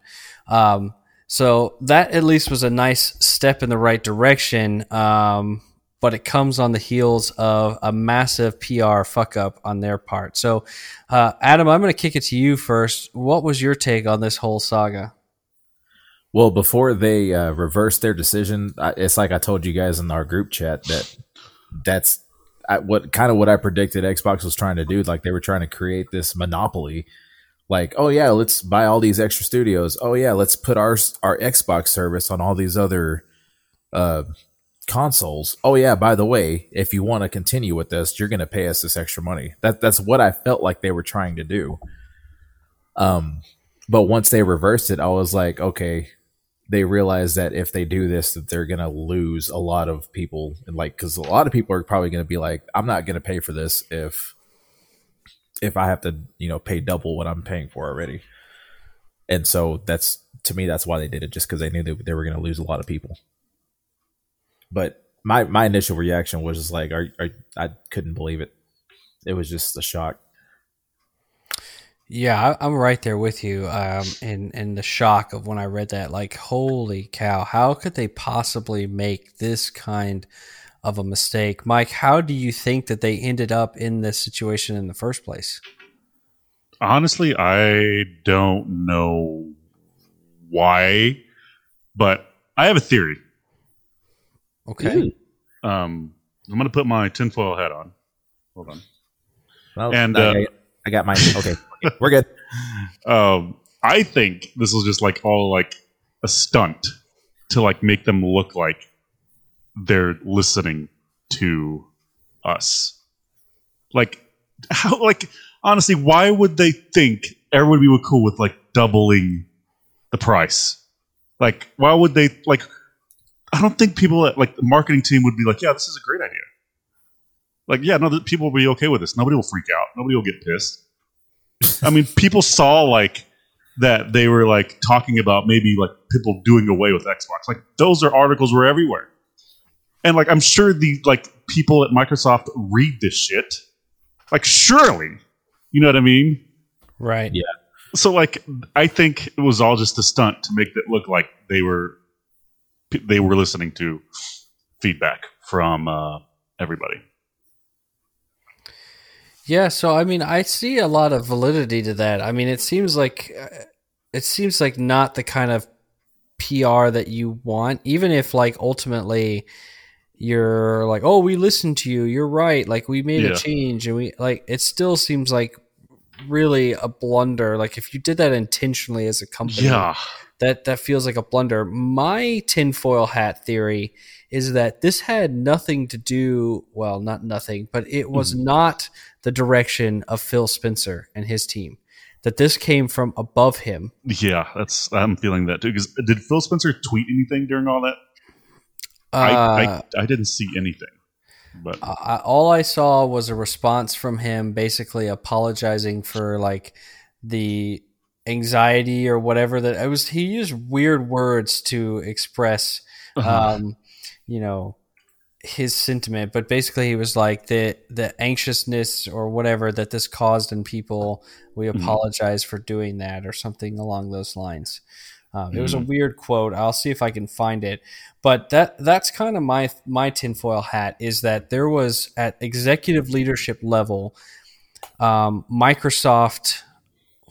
Um, so that at least was a nice step in the right direction. Um, but it comes on the heels of a massive PR fuck up on their part. So, uh, Adam, I'm going to kick it to you first. What was your take on this whole saga? Well, before they uh, reversed their decision, it's like I told you guys in our group chat that that's I, what kind of what I predicted Xbox was trying to do. Like they were trying to create this monopoly. Like, oh yeah, let's buy all these extra studios. Oh yeah, let's put our our Xbox service on all these other uh, consoles. Oh yeah, by the way, if you want to continue with this, you're going to pay us this extra money. That that's what I felt like they were trying to do. Um, but once they reversed it, I was like, okay, they realize that if they do this, that they're gonna lose a lot of people, and like, because a lot of people are probably gonna be like, I'm not gonna pay for this if if I have to, you know, pay double what I'm paying for already. And so that's to me, that's why they did it, just because they knew that they were gonna lose a lot of people. But my my initial reaction was just like, are, are I couldn't believe it. It was just a shock. Yeah, I- I'm right there with you. Um, in in the shock of when I read that, like, holy cow, how could they possibly make this kind of a mistake, Mike? How do you think that they ended up in this situation in the first place? Honestly, I don't know why, but I have a theory. Okay, Um, I'm going to put my tinfoil hat on. Hold on. Well, And, I, uh, I got mine. Okay, we're good. (laughs) Um, I think this was just like all like a stunt to like make them look like they're listening to us. Like (laughs) how like honestly, why would they think everybody would be cool with like doubling the price? Like why would they like I don't think people at like the marketing team would be like, yeah, this is a great idea. Like, yeah, no, people will be okay with this. Nobody will freak out. Nobody will get pissed. I mean, people saw like that they were like talking about maybe like people doing away with Xbox. Like those are articles were everywhere. And like I'm sure the like people at Microsoft read this shit. Like surely. You know what I mean? right. Yeah. So like I think it was all just a stunt to make it look like they were they were listening to feedback from uh, everybody. Yeah, so I mean, I see a lot of validity to that. I mean, it seems like uh, it seems like not the kind of PR that you want, even if like ultimately you're like, "Oh, we listened to you. You're right. Like we made Yeah. a change." And we like it still seems like really a blunder. Like if you did that intentionally as a company, Yeah. that that feels like a blunder. My tinfoil hat theory is that this had nothing to do well, not nothing, but it was mm-hmm. not the direction of Phil Spencer and his team. That this came from above him. Yeah, that's I'm feeling that too. Because did Phil Spencer tweet anything during all that? Uh, I, I I didn't see anything. But I, all I saw was a response from him basically apologizing for like the anxiety or whatever that it was he used weird words to express Uh-huh. um you know his sentiment but basically he was like the the anxiousness or whatever that this caused in people we Mhm. apologize for doing that or something along those lines um, it was a Mhm. weird quote. I'll see if i can find it. But that that's kind of my my tinfoil hat is that there was at executive leadership level um, microsoft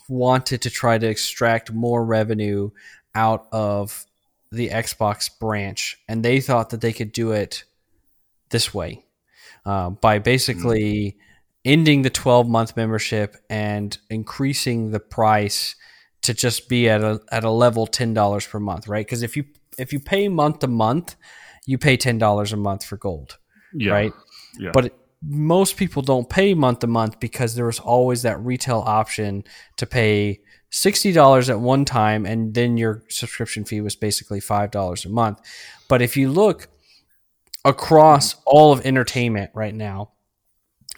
wanted to try to extract more revenue out of the xbox branch and they thought that they could do it this way uh, by basically ending the 12 month membership and increasing the price to just be at a at a level ten dollars per month, right? Because if you if you pay month to month, you pay ten dollars a month for gold, yeah, right? Yeah. But most people don't pay month to month because there was always that retail option to pay sixty dollars at one time, and then your subscription fee was basically five dollars a month. But if you look across all of entertainment right now,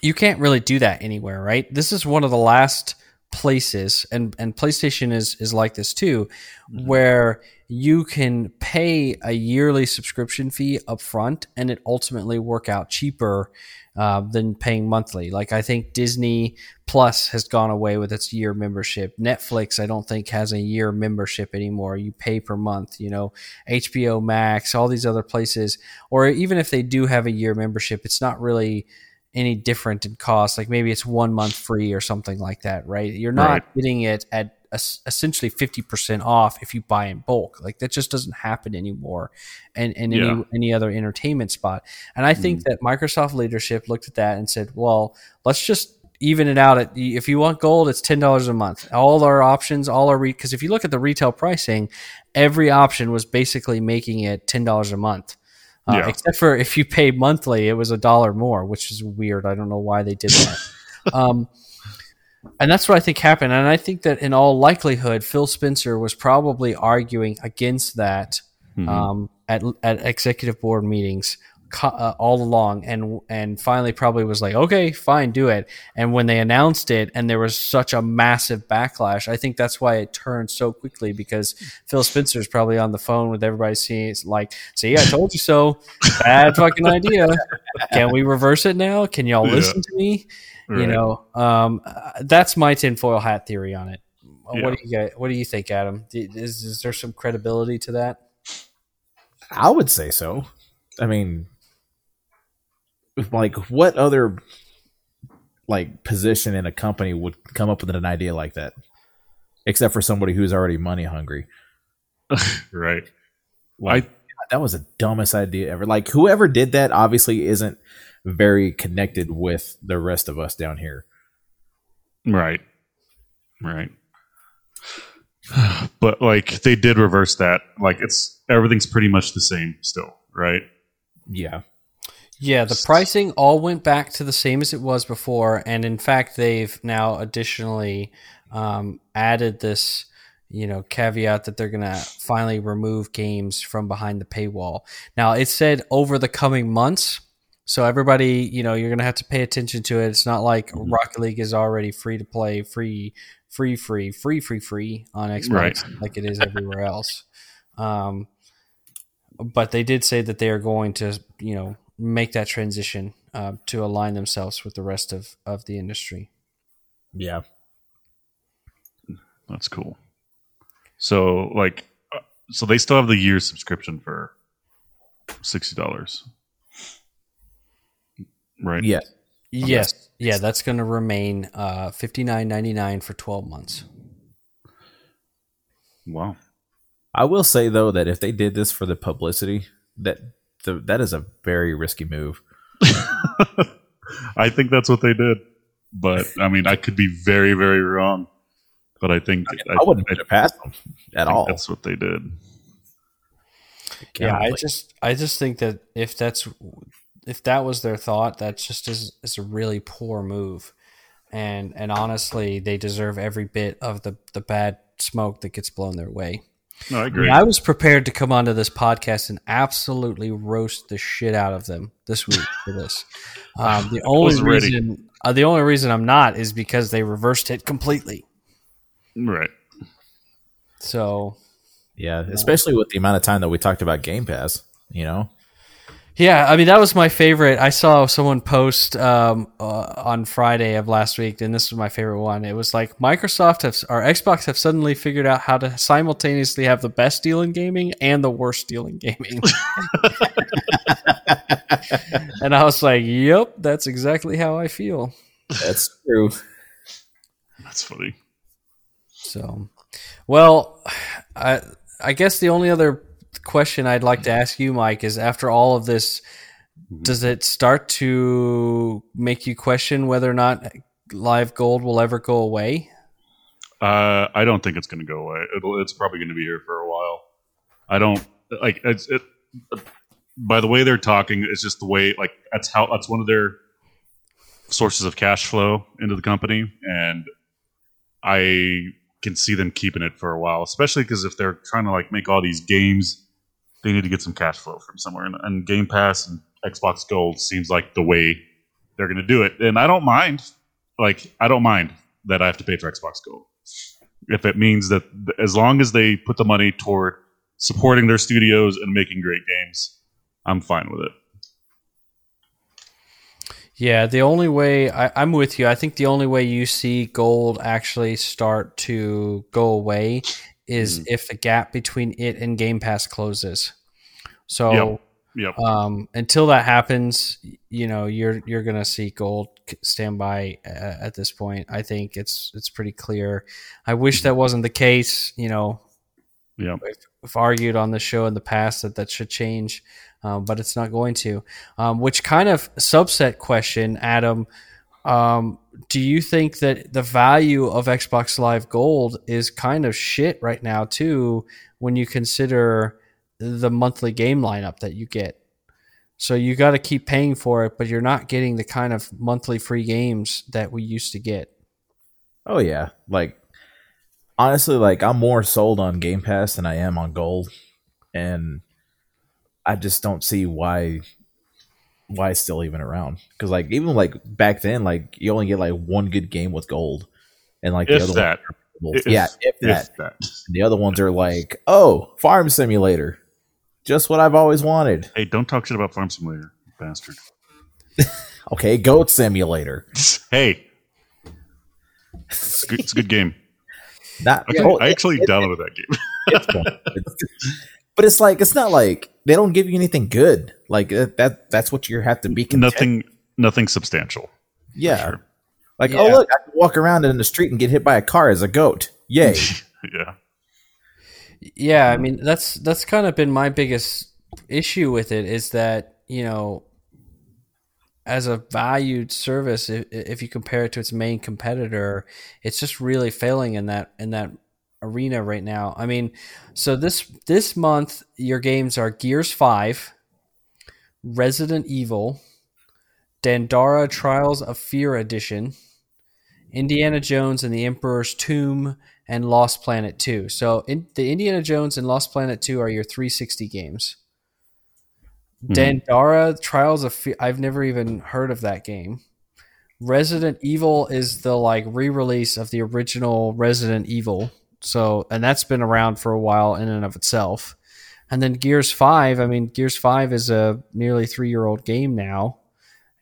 you can't really do that anywhere, right? This is one of the last places, and and PlayStation is is like this too, Mhm. where you can pay a yearly subscription fee up front, and it ultimately work out cheaper uh, than paying monthly. Like I think Disney Plus has gone away with its year membership. Netflix, I don't think has a year membership anymore. You pay per month. You know, HBO Max, all these other places, or even if they do have a year membership, it's not really any different in cost. Like maybe it's one month free or something like that, right? You're not Right. getting it at essentially 50% off if you buy in bulk. Like that just doesn't happen anymore and, and Yeah. any, any other entertainment spot. And I think mm. that Microsoft leadership looked at that and said, well, let's just even it out at if you want gold it's $10 a month all our options all our because if you look at the retail pricing every option was basically making it $10 a month uh, Yeah. except for if you pay monthly it was a dollar more which is weird i don't know why they did that (laughs) um, and that's what i think happened and i think that in all likelihood phil spencer was probably arguing against that Mhm. um, at, at executive board meetings uh, all along and and finally probably was like okay fine do it. And when they announced it and there was such a massive backlash i think that's why it turned so quickly because phil spencer's probably on the phone with everybody seeing it's like see i told you so. Bad fucking idea. Can we reverse it now? Can y'all Yeah. listen to me? You know um, that's my tinfoil hat theory on it. Yeah. what do you get what do you think adam? Is, is there some credibility to that? I would say so. I mean, like, what other like position in a company would come up with an idea like that, except for somebody who's already money hungry? (laughs) right. Like, that was the dumbest idea ever. Like, whoever did that obviously isn't very connected with the rest of us down here. Right. Right. (sighs) But like they did reverse that. Like it's everything's pretty much the same still, right? Yeah. Yeah, the pricing all went back to the same as it was before, and in fact, they've now additionally um, added this, you know, caveat that they're going to finally remove games from behind the paywall. Now, it said over the coming months, so everybody, you know, you're going to have to pay attention to it. It's not like Mhm. Rocket League is already free to play, free, free, free, free, free, free on Xbox, Right. like it is everywhere else. Um, but they did say that they are going to, you know, make that transition uh, to align themselves with the rest of, of the industry. Yeah. That's cool. So like uh, so they still have the year subscription for sixty dollars. Right? Yeah. Yes, yeah, that's going to remain uh, fifty nine ninety nine for twelve months. Wow. I will say though that if they did this for the publicity, that the, that is a very risky move. (laughs) I think that's what they did. but I mean, I could be very, very wrong. But I think I, I wouldn't put it past them at all. That's what they did. Yeah, I just I just think that if that's if that was their thought, that just is is a really poor move. And and honestly, they deserve every bit of the the bad smoke that gets blown their way. No, I I, agree. mean, I was prepared to come onto this podcast and absolutely roast the shit out of them this week for this. (laughs) Um, the only reason uh, the only reason I'm not is because they reversed it completely. right. So yeah, especially with the amount of time that we talked about Game Pass. You know, Yeah, I mean that was my favorite. I saw someone post um, uh, on Friday of last week, and this was my favorite one. It was like Microsoft have or Xbox have suddenly figured out how to simultaneously have the best deal in gaming and the worst deal in gaming. (laughs) and I was like, "Yep, that's exactly how I feel." that's true. That's funny. So, well, I I guess the only other question I'd like to ask you, Mike, is after all of this, does it start to make you question whether or not live gold will ever go away? Uh, I don't think it's going to go away. It'll, it's probably going to be here for a while. I don't like it's it. By the way they're talking, it's just the way like that's how that's one of their sources of cash flow into the company, and I can see them keeping it for a while, especially because if they're trying to like make all these games, they need to get some cash flow from somewhere, and, and Game Pass and Xbox Gold seems like the way they're going to do it, and I don't mind. Like I don't mind that I have to pay for Xbox Gold if it means that as long as they put the money toward supporting their studios and making great games, I'm fine with it. Yeah, the only way I, I'm with you. I think the only way you see gold actually start to go away is Mhm. if the gap between it and Game Pass closes. So. Yep. Yep. um, until that happens, you know, you're you're gonna see gold stand by uh, at this point. I think it's it's pretty clear. I wish that wasn't the case. You know, Yep. we've argued on the show in the past that that should change, um, but it's not going to. Um, which kind of subset question, Adam? Um, do you think that the value of Xbox Live Gold is kind of shit right now too, when you consider the monthly game lineup that you get? So you got to keep paying for it, but you're not getting the kind of monthly free games that we used to get. Oh yeah, like honestly, like I'm more sold on Game Pass than I am on Gold, and I just don't see why why it's still even around. Because like even like back then, like you only get like one good game with Gold, and like the other that. ones, If- yeah, if that. If that. The other ones are like, oh, Farm Simulator, just what I've always wanted. Hey, don't talk shit about Farm Simulator, bastard. (laughs) Okay, Goat Simulator. (laughs) Hey, it's a good, it's a good game. Not, I, oh, I actually downloaded that game. it's. It's- but it's like it's not like they don't give you anything good. Like that, that that's what you have to be. Content. nothing, nothing substantial. Yeah. sure. Like oh, Yeah. oh look, I can walk around in the street and get hit by a car as a goat. Yay! (laughs) yeah. Yeah, I mean that's that's kind of been my biggest issue with it is that you know, as a valued service, if, if you compare it to its main competitor, it's just really failing in that in that arena right now. I mean, so this this month your games are Gears Five, Resident Evil, Dandara Trials of Fear Edition, Indiana Jones and the Emperor's Tomb, and Lost Planet 2. So in, the Indiana Jones and Lost Planet 2 are your 360 games. Mhm. Dandara Trials of Fear, I've never even heard of that game. Resident Evil is the like re-release of the original Resident Evil. So, and that's been around for a while in and of itself. And then Gears 5, I mean Gears 5 is a nearly 3-year-old game now.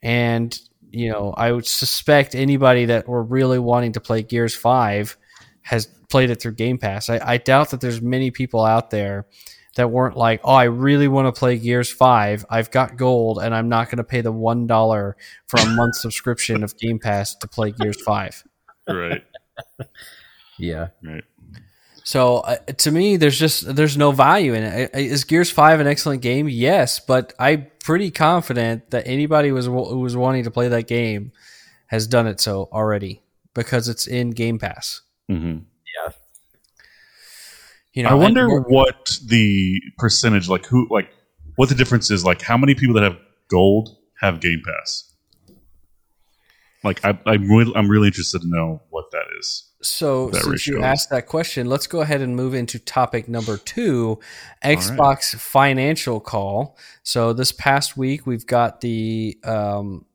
And you know, I would suspect anybody that were really wanting to play Gears 5 has played it through Game Pass. I, I doubt that there's many people out there that weren't like, oh, I really want to play Gears 5. I've got gold and I'm not going to pay the $1 for a month (laughs) subscription of Game Pass to play Gears 5. Right. (laughs) Yeah, Right. So uh, to me, there's just there's no value in it. Uh, Gears Five an excellent game? Yes, but I'm pretty confident that anybody was who was wanting to play that game has done it so already because it's in Game Pass. hmm You know, I wonder we're- what the percentage, like who, like what the difference is. Like how many people that have gold have Game Pass? Like I, I'm really, I'm really interested to know what that is. So, that since you ratio asked that question, let's go ahead and move into topic number two Xbox financial call. So, this past week, we've got the um,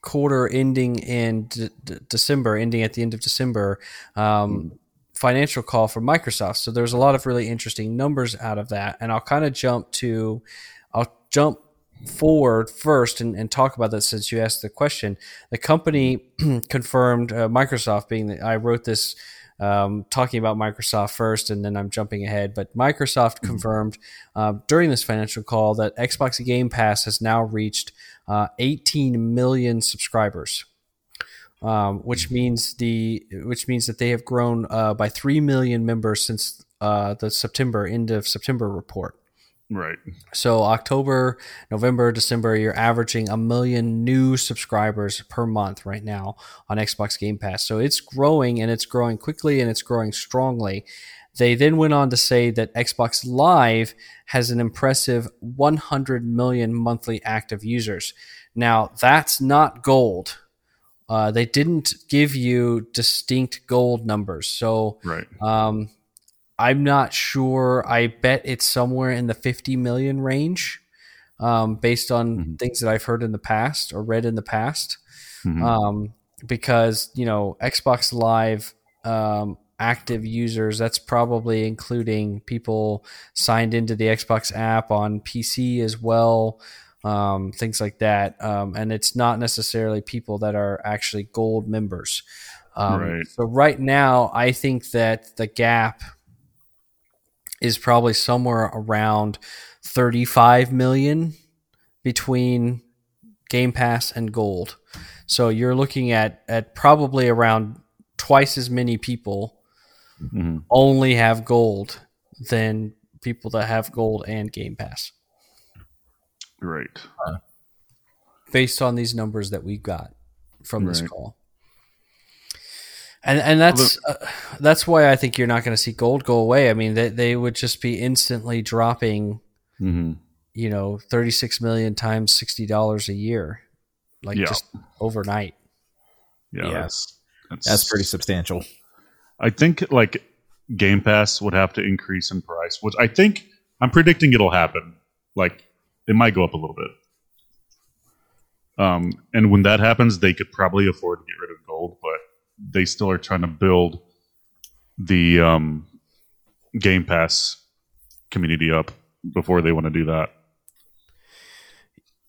quarter ending in d- d- December, ending at the end of December. Um, Financial call from Microsoft. So there's a lot of really interesting numbers out of that, and I'll kind of jump to, I'll jump forward first and, and talk about that since you asked the question. The company (clears throat) confirmed uh, Microsoft being I wrote this um, talking about Microsoft first, and then I'm jumping ahead. But Microsoft confirmed uh, during this financial call that Xbox Game Pass has now reached uh, 18 million subscribers. Um, which means the which means that they have grown uh, by three million members since uh, the September end of September report. Right. So October, November, December, you're averaging a million new subscribers per month right now on Xbox Game Pass. So it's growing and it's growing quickly and it's growing strongly. They then went on to say that Xbox Live has an impressive 100 million monthly active users. Now, that's not gold. Uh, they didn't give you distinct gold numbers. So Right. um, I'm not sure. I bet it's somewhere in the 50 million range, um, based on Mhm. things that I've heard in the past or read in the past. Mhm. Um, because you know Xbox Live um, active users, that's probably including people signed into the Xbox app on PC as well. Um, things like that, um, and it's not necessarily people that are actually gold members. Um, Right. So right now, I think that the gap is probably somewhere around 35 million between Game Pass and Gold. So you're looking at at probably around twice as many people Mhm. only have Gold than people that have Gold and Game Pass, Right. based on these numbers that we've got from this call. And and that's uh, that's why I think you're not going to see Gold go away. I mean, they they would just be instantly dropping hmm you know, 36 million times $60 a year, like Yeah. just overnight. Yeah. Yeah. That's, That's pretty substantial. I think like Game Pass would have to increase in price, which I think I'm predicting it'll happen. Like it might go up a little bit. Um, and when that happens, they could probably afford to get rid of gold, but they still are trying to build the um, Game Pass community up before they want to do that.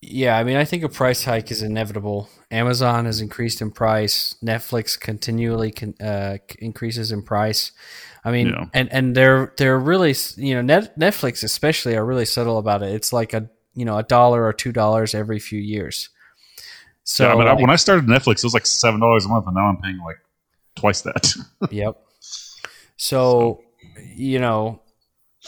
Yeah, I mean, I think a price hike is inevitable. Amazon has increased in price. Netflix continually con- uh, increases in price. I mean, Yeah. and and they're they're really you know Net- Netflix especially are really subtle about it. It's like a you know a dollar or two dollars every few years. So yeah, but I, like- when I started Netflix, it was like seven dollars a month, and now I'm paying like twice that. (laughs) Yep. So, you know,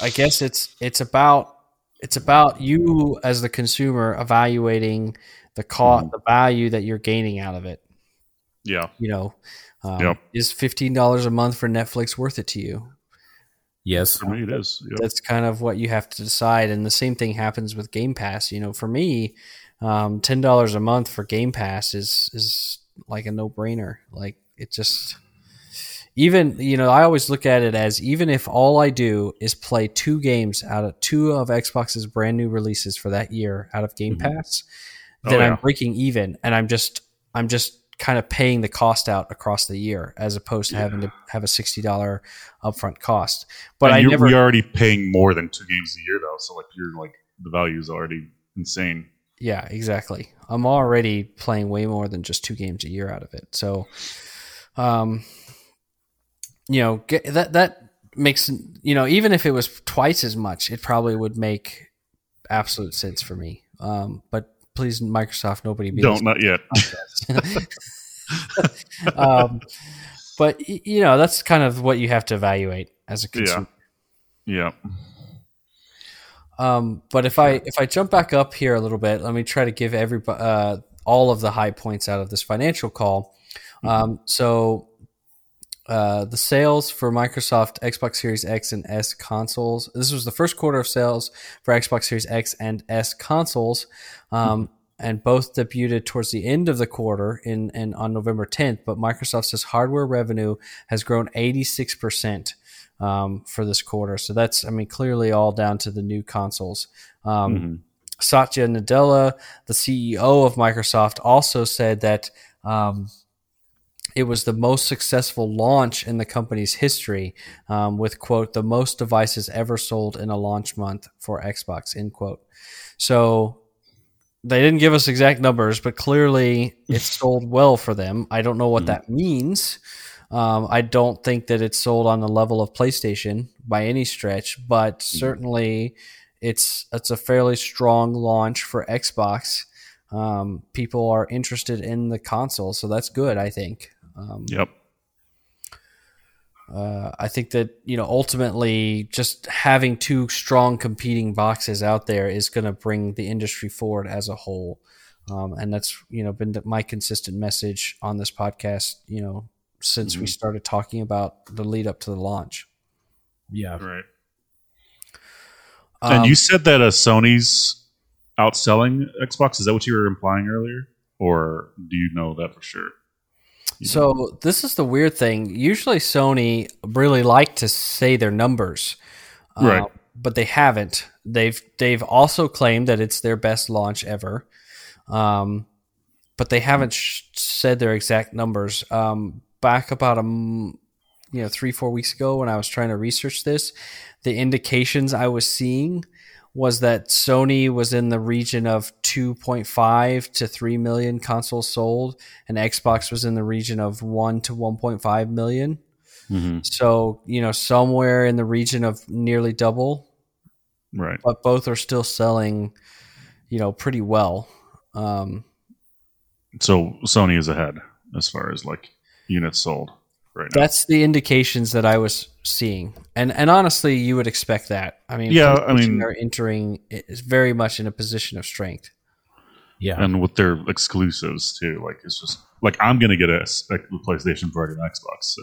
I guess it's it's about it's about you as the consumer evaluating the cost, the value that you're gaining out of it. yeah, You know, um, Yep. is fifteen dollars a month for Netflix worth it to you? Yes. for me it is. Yep. That's kind of what you have to decide. And the same thing happens with Game Pass. You know, for me, um, ten dollars a month for Game Pass is is like a no brainer. Like it just even you know I always look at it as even if all I do is play two games out of two of Xbox's brand new releases for that year out of Game Mhm. Pass, Oh, then I'm breaking even, and I'm just I'm just kind of paying the cost out across the year as opposed to having to have a sixty dollar upfront cost. But And I you're, never already paying more than two games a year though, so like you're like the value is already insane. Yeah, exactly. I'm already playing way more than just two games a year out of it. So, um, you know, get, that that makes you know even if it was twice as much, it probably would make absolute sense for me. Um, but please, Microsoft, nobody be Don't not yet. (laughs) um, but you know, that's kind of what you have to evaluate as a consumer. yeah. Um, but if I if I jump back up here a little bit, let me try to give everybody uh, all of the high points out of this financial call. Um, so uh, the sales for Microsoft Xbox Series X and S consoles. This was the first quarter of sales for Xbox Series X and S consoles, um, and both debuted towards the end of the quarter in, in on November 10th. But Microsoft says hardware revenue has grown 86 percent um, for this quarter. So that's, I mean, clearly all down to the new consoles. Um, Mhm. Satya Nadella, the CEO of Microsoft, also said that um, it was the most successful launch in the company's history, um, with quote the most devices ever sold in a launch month for Xbox end quote. So they didn't give us exact numbers, but clearly it (laughs) sold well for them. I don't know what Mhm. that means. Um, I don't think that it's sold on the level of PlayStation by any stretch, but certainly it's it's a fairly strong launch for Xbox. Um, people are interested in the console, so that's good. I think. Um, Yep. uh, I think that you know ultimately just having two strong competing boxes out there is going to bring the industry forward as a whole, um, and that's you know been my consistent message on this podcast. You know since we Mhm. started talking about the lead up to the launch. Yeah. Right. Um, and you said that uh, Sony's outselling Xbox. Is that what you were implying earlier, or do you know that for sure? You So this is the weird thing. Usually Sony really like to say their numbers, uh, Right. But they haven't. They've they've also claimed that it's their best launch ever, um, but they haven't sh- said their exact numbers. Um, back about a you know three four weeks ago when I was trying to research this, the indications I was seeing was that Sony was in the region of 2.5 to 3 million consoles sold and Xbox was in the region of 1 to 1.5 million. Mhm. So, you know, somewhere in the region of nearly double, Right. but both are still selling, you know, pretty well. Um, So Sony is ahead as far as like units sold right now. that's the indications that I was seeing. And and honestly, you would expect that. I mean, Yeah, I PlayStation mean- are entering is very much in a position of strength. Yeah. and with their exclusives too. Like it's just like I'm gonna get a, s- a PlayStation for an Xbox, so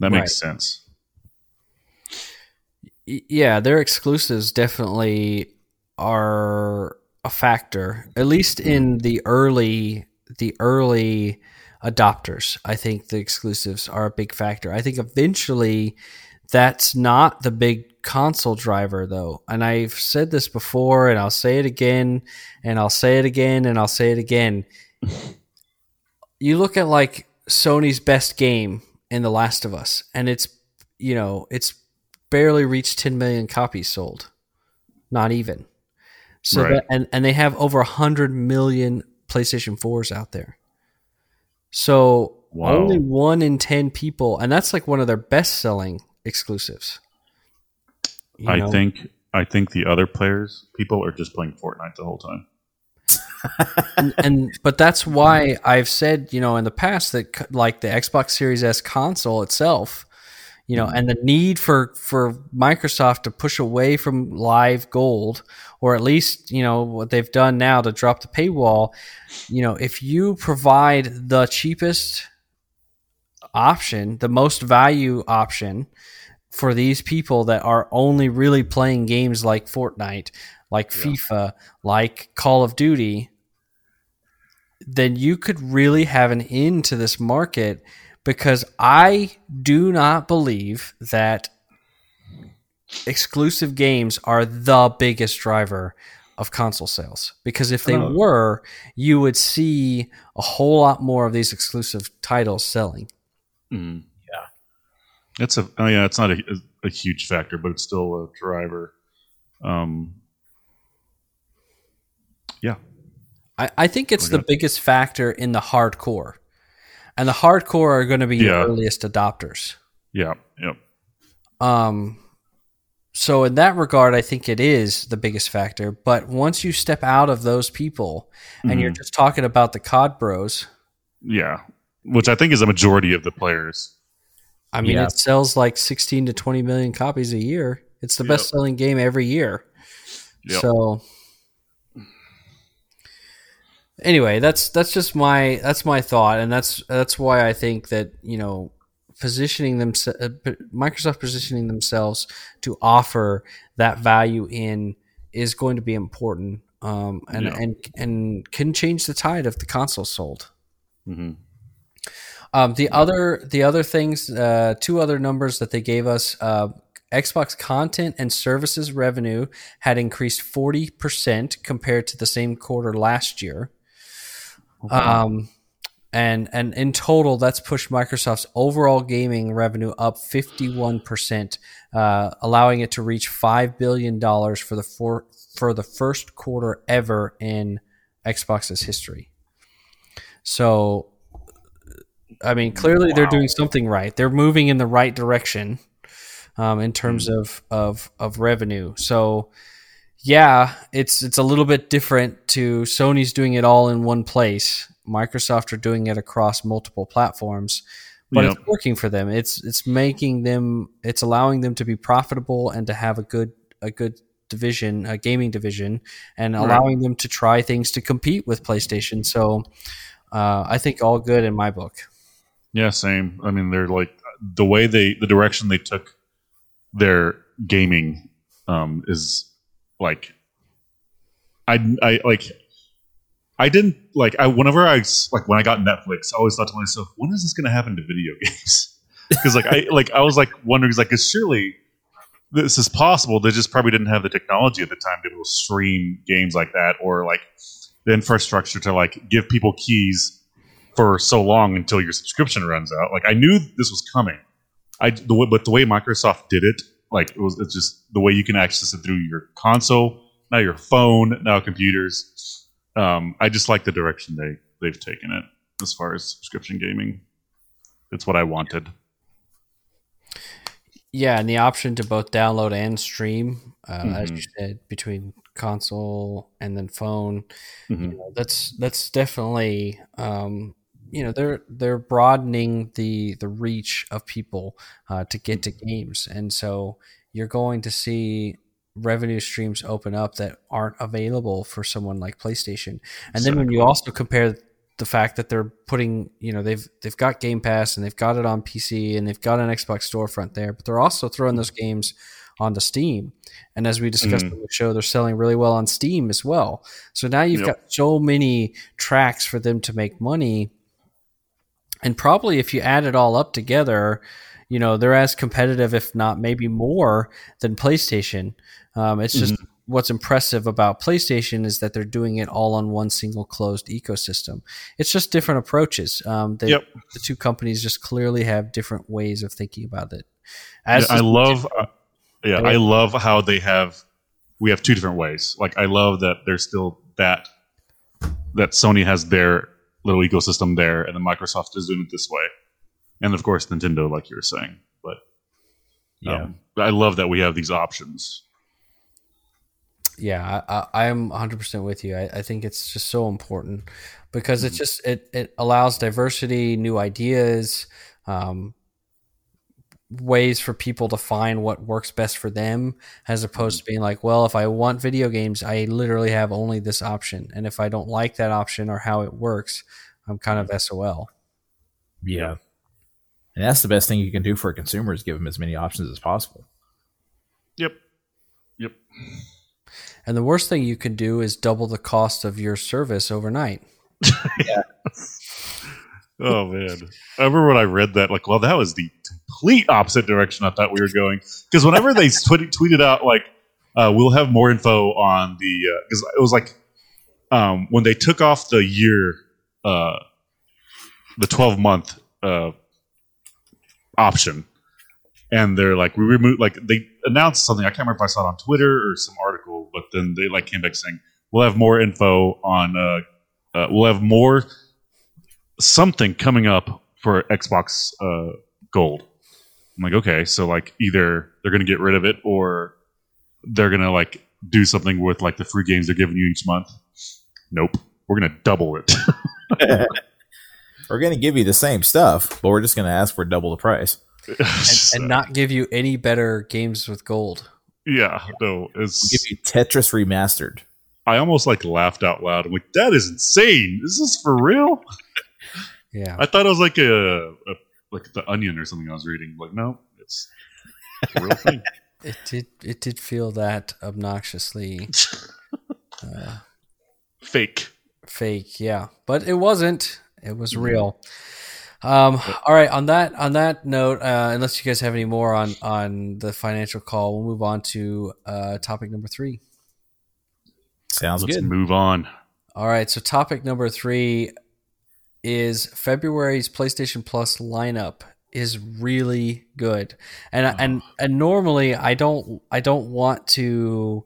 that Right. makes sense. Yeah, their exclusives definitely are a factor, at least in hmm. the early the early adopters. I think the exclusives are a big factor. I think eventually that's not the big console driver though. And I've said this before and I'll say it again and I'll say it again and I'll say it again. you look at like Sony's best game in The Last of Us and it's you know, it's barely reached 10 million copies sold. Not even. So Right. that, and and they have over 100 million PlayStation 4s out there. So Wow. only 1 in 10 people and that's like one of their best-selling exclusives. You I know? think I think the other players, people are just playing Fortnite the whole time. and, and but that's why I've said, you know, in the past that like the Xbox Series S console itself, you know, mm-hmm. and the need for for Microsoft to push away from live gold or at least, you know, what they've done now to drop the paywall, you know, if you provide the cheapest option, the most value option for these people that are only really playing games like Fortnite, like Yeah. FIFA, like Call of Duty, then you could really have an end to this market because I do not believe that exclusive games are the biggest driver of console sales because if they Oh. were you would see a whole lot more of these exclusive titles selling Mm. Yeah. It's a oh yeah, it's not a, a, a huge factor, but it's still a driver. Um, yeah, I, I think it's We're the gonna- biggest factor in the hardcore and the hardcore are going to be Yeah. your earliest adopters yeah, yep. Um, so in that regard, I think it is the biggest factor. But once you step out of those people and you're Mhm. just talking about the COD bros, Yeah, which I think is a majority of the players. I mean, Yeah. it sells like 16 to 20 million copies a year. It's the Yep. best selling game every year. Yep. So anyway, that's that's just my that's my thought, and that's that's why I think that you know positioning them Microsoft positioning themselves to offer that value in is going to be important, um, and yeah. and and can change the tide of the console sold. Mm-hmm. Um, the other the other things, uh, two other numbers that they gave us. Uh, Xbox content and services revenue had increased 40% compared to the same quarter last year. Okay. Um, and and in total, that's pushed Microsoft's overall gaming revenue up 51%, uh, allowing it to reach $5 billion for the, for, for the first quarter ever in Xbox's history. So, I mean, clearly wow. they're doing something right. They're moving in the right direction um, in terms mm-hmm. of, of of revenue. So yeah, it's it's a little bit different to Sony's doing it all in one place. Microsoft are doing it across multiple platforms, but yep. it's working for them. It's it's making them it's allowing them to be profitable and to have a good a good division, a gaming division, and right. allowing them to try things to compete with PlayStation. So uh, I think all good in my book. Yeah, same. I mean, they're like the way they the direction they took their gaming um, is like I I like I didn't like I whenever I like when I got Netflix, I always thought to myself, when is this going to happen to video (laughs) games? Because like I like I was like wondering, like, is surely this is possible. They just probably didn't have the technology at the time to be able to stream games like that, or like the infrastructure to like give people keys for so long until your subscription runs out. Like I knew this was coming, I the but the way Microsoft did it, like it was it's just the way you can access it through your console, now your phone, now computers. Um, I just like the direction they they've taken it as far as subscription gaming. It's what I wanted. Yeah, and the option to both download and stream, uh, mm-hmm. as you said, between console and then phone. Mm-hmm. You know, that's that's definitely um, you know they're they're broadening the the reach of people uh, to get to games, and so you're going to see revenue streams open up that aren't available for someone like PlayStation. And then when you also compare the fact that they're putting, you know, they've they've got Game Pass and they've got it on PC and they've got an Xbox storefront there, but they're also throwing those games onto Steam. And as we discussed mm. on the show, they're selling really well on Steam as well. So now you've yep. got so many tracks for them to make money and probably if you add it all up together, you know, they're as competitive, if not maybe more, than PlayStation. Um, it's just mm-hmm. what's impressive about PlayStation is that they're doing it all on one single closed ecosystem. It's just different approaches. Um, they, yep. The two companies just clearly have different ways of thinking about it. As yeah, I love, uh, yeah, I love how they have. We have two different ways. Like I love that there's still that that Sony has their little ecosystem there, and then Microsoft is doing it this way, and of course Nintendo, like you were saying. But yeah, um, I love that we have these options. Yeah, I, am 100% with you. I, I, think it's just so important because mm-hmm. it just it it allows diversity, new ideas, um, ways for people to find what works best for them as opposed to being like well if i want video games i literally have only this option and if i don't like that option or how it works i'm kind of sol yeah. And that's the best thing you can do for a consumer is give them as many options as possible. Yep. Yep. And the worst thing you can do is double the cost of your service overnight. (laughs) Yeah. Oh man. I remember when i read that like well that was the complete opposite direction I thought we were going. Because whenever they (laughs) tweet, tweeted out like uh, we'll have more info on the because uh, it was like um, when they took off the year uh, the 12 month uh, option and they're like we removed like they announced something i can't remember if i saw it on twitter or some article but then they like came back saying we'll have more info on uh, uh we'll have more something coming up for xbox uh gold I'm like, okay, so like either they're gonna get rid of it or they're gonna like do something with like the free games they're giving you each month. Nope, we're gonna double it. (laughs) (laughs) we're gonna give you the same stuff, but we're just gonna ask for double the price and, (laughs) and not give you any better games with gold. Yeah, no, it's we'll give you Tetris remastered. I almost like laughed out loud. I'm like, that is insane. Is this for real? Yeah. I thought it was like a, a like the Onion or something I was reading. Like, no, it's a real (laughs) thing. It did. It did feel that obnoxiously uh, Fake. Fake. Yeah, but it wasn't. It was real. Um, all right. On that on that note, uh, unless you guys have any more on on the financial call, we'll move on to uh, topic number three. Sounds Let's good. move on. All right. So topic number three is February's PlayStation Plus lineup is really good, and and and normally I don't I don't want to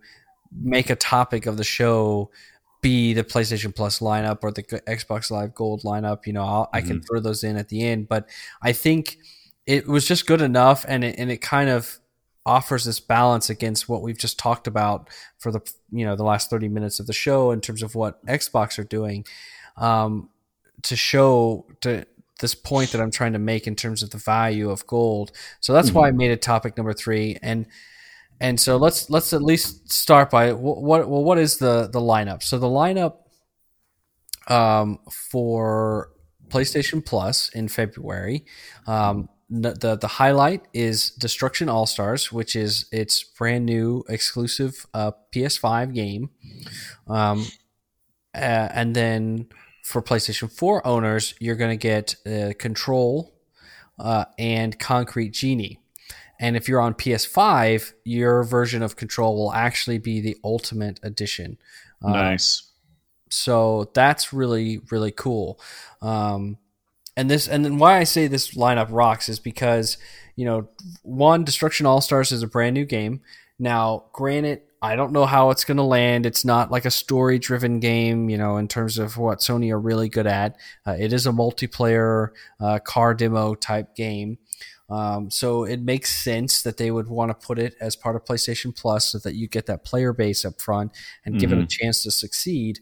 make a topic of the show be the PlayStation Plus lineup or the Xbox Live Gold lineup. You know, I'll, I can throw those in at the end, but I think it was just good enough, and it, and it kind of offers this balance against what we've just talked about for the you know the last 30 minutes of the show in terms of what Xbox are doing um, to show to this point that I'm trying to make in terms of the value of gold. So that's why I made it topic number three. And and so let's let's at least start by what, what well what is the the lineup? So the lineup um, for PlayStation Plus in February. Um, the the highlight is Destruction All Stars, which is its brand new exclusive uh, PS5 game, um, uh, and then for PlayStation 4 owners, you're going to get uh, Control uh, and Concrete Genie. And if you're on PS5, your version of Control will actually be the Ultimate Edition. Uh, nice. so that's really really cool. Um, and this and then why i say this lineup rocks is because you know one destruction all stars is a brand new game. Now granted i don't know how it's going to land. It's not like a story driven game you know in terms of what sony are really good at. Uh, it is a multiplayer uh, car demo type game um, so it makes sense that they would want to put it as part of PlayStation Plus so that you get that player base up front and give it a chance to succeed.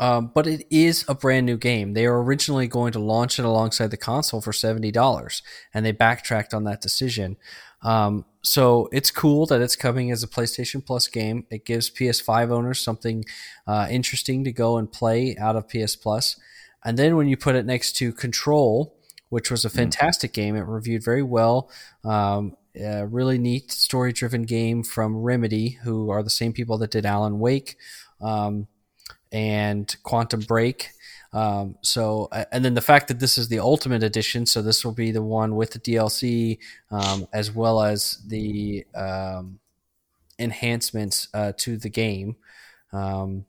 Um, but it is a brand new game. They were originally going to launch it alongside the console for seventy dollars, and they backtracked on that decision. Um, so it's cool that it's coming as a PlayStation Plus game. It gives PS5 owners something uh, interesting to go and play out of PS Plus. And then when you put it next to Control, which was a fantastic game, it reviewed very well. Um, a really neat story-driven game from Remedy, who are the same people that did Alan Wake. Um, and Quantum Break. Um, so, and then the fact that this is the Ultimate Edition, so this will be the one with the DLC um, as well as the um, enhancements uh, to the game um,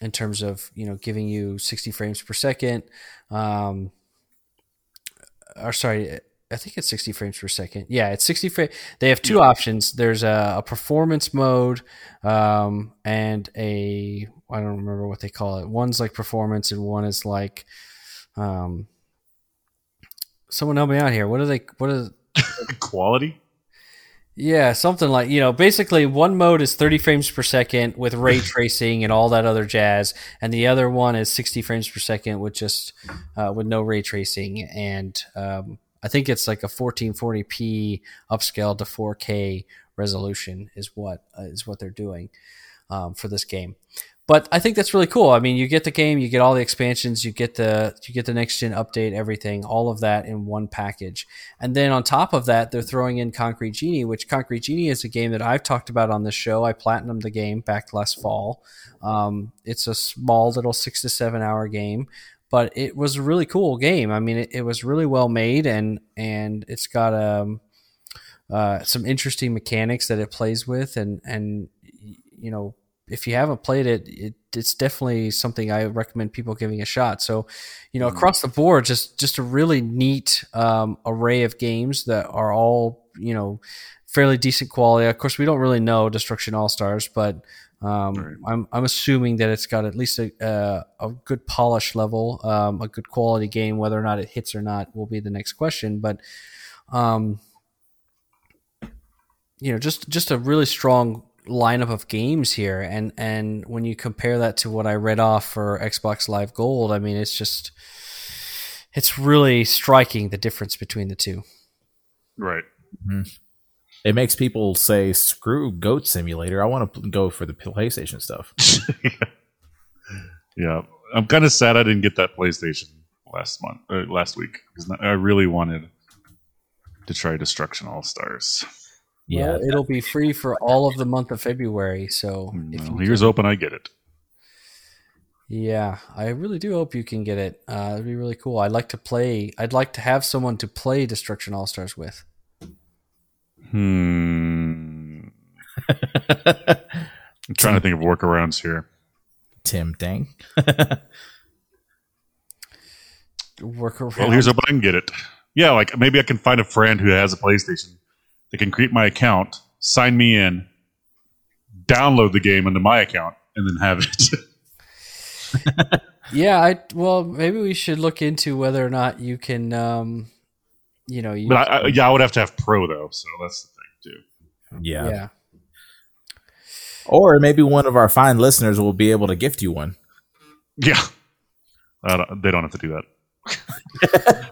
in terms of you know giving you 60 frames per second. Or sorry, I think it's 60 frames per second. Yeah, it's 60 frames. They have two options. There's a, a performance mode um, and a I don't remember what they call it. One's like performance and one is like um, someone help me out here. What are they? What is? (laughs) Quality. Yeah, something like you know, basically one mode is 30 frames per second with ray (laughs) tracing and all that other jazz, and the other one is 60 frames per second with just uh, with no ray tracing, and um, I think it's like a 1440p upscale to 4K resolution is what uh, is what they're doing um, for this game. But I think that's really cool. I mean, you get the game, you get all the expansions, you get the you get the next gen update, everything, all of that in one package. And then on top of that, they're throwing in Concrete Genie, which Concrete Genie is a game that I've talked about on this show. I platinumed the game back last fall. Um, it's a small little six to seven hour game, but it was a really cool game. I mean, it, it was really well made, and and it's got um, uh, some interesting mechanics that it plays with, and and you know if you haven't played it, it, it's definitely something I recommend people giving a shot. So, you know, across the board, just just a really neat um, array of games that are all you know fairly decent quality. Of course, we don't really know Destruction All Stars, but um, Right. I'm I'm assuming that it's got at least a uh, a good polish level, um, a good quality game. Whether or not it hits or not will be the next question. But um, you know, just just a really strong lineup of games here, and and when you compare that to what I read off for Xbox Live Gold, I mean, it's just it's really striking the difference between the two. Right. Mm-hmm. It makes people say, "Screw Goat Simulator." I want to go for the PlayStation stuff. (laughs) yeah, I'm kind of sad I didn't get that PlayStation last month or last week because I really wanted to try Destruction All Stars. Yeah, Well, it'll be free for all of the month of February. So if Well, you here's can- open, I get it. yeah, I really do hope you can get it. Uh, it'd be really cool. I'd like to play. I'd like to have someone to play Destruction All Stars with. Hmm. (laughs) I'm trying to think of workarounds here. Tim Dang. (laughs) Work around. Well, here's hoping I can get it. Yeah, like maybe I can find a friend who has a PlayStation. They can create my account, sign me in, download the game into my account, and then have it. (laughs) yeah, I well maybe we should look into whether or not you can. Um, you know, you, but I, I, yeah, I would have to have Pro though, so that's the thing too. Yeah. yeah. Or maybe one of our fine listeners will be able to gift you one. Yeah, don't- they don't have to do that.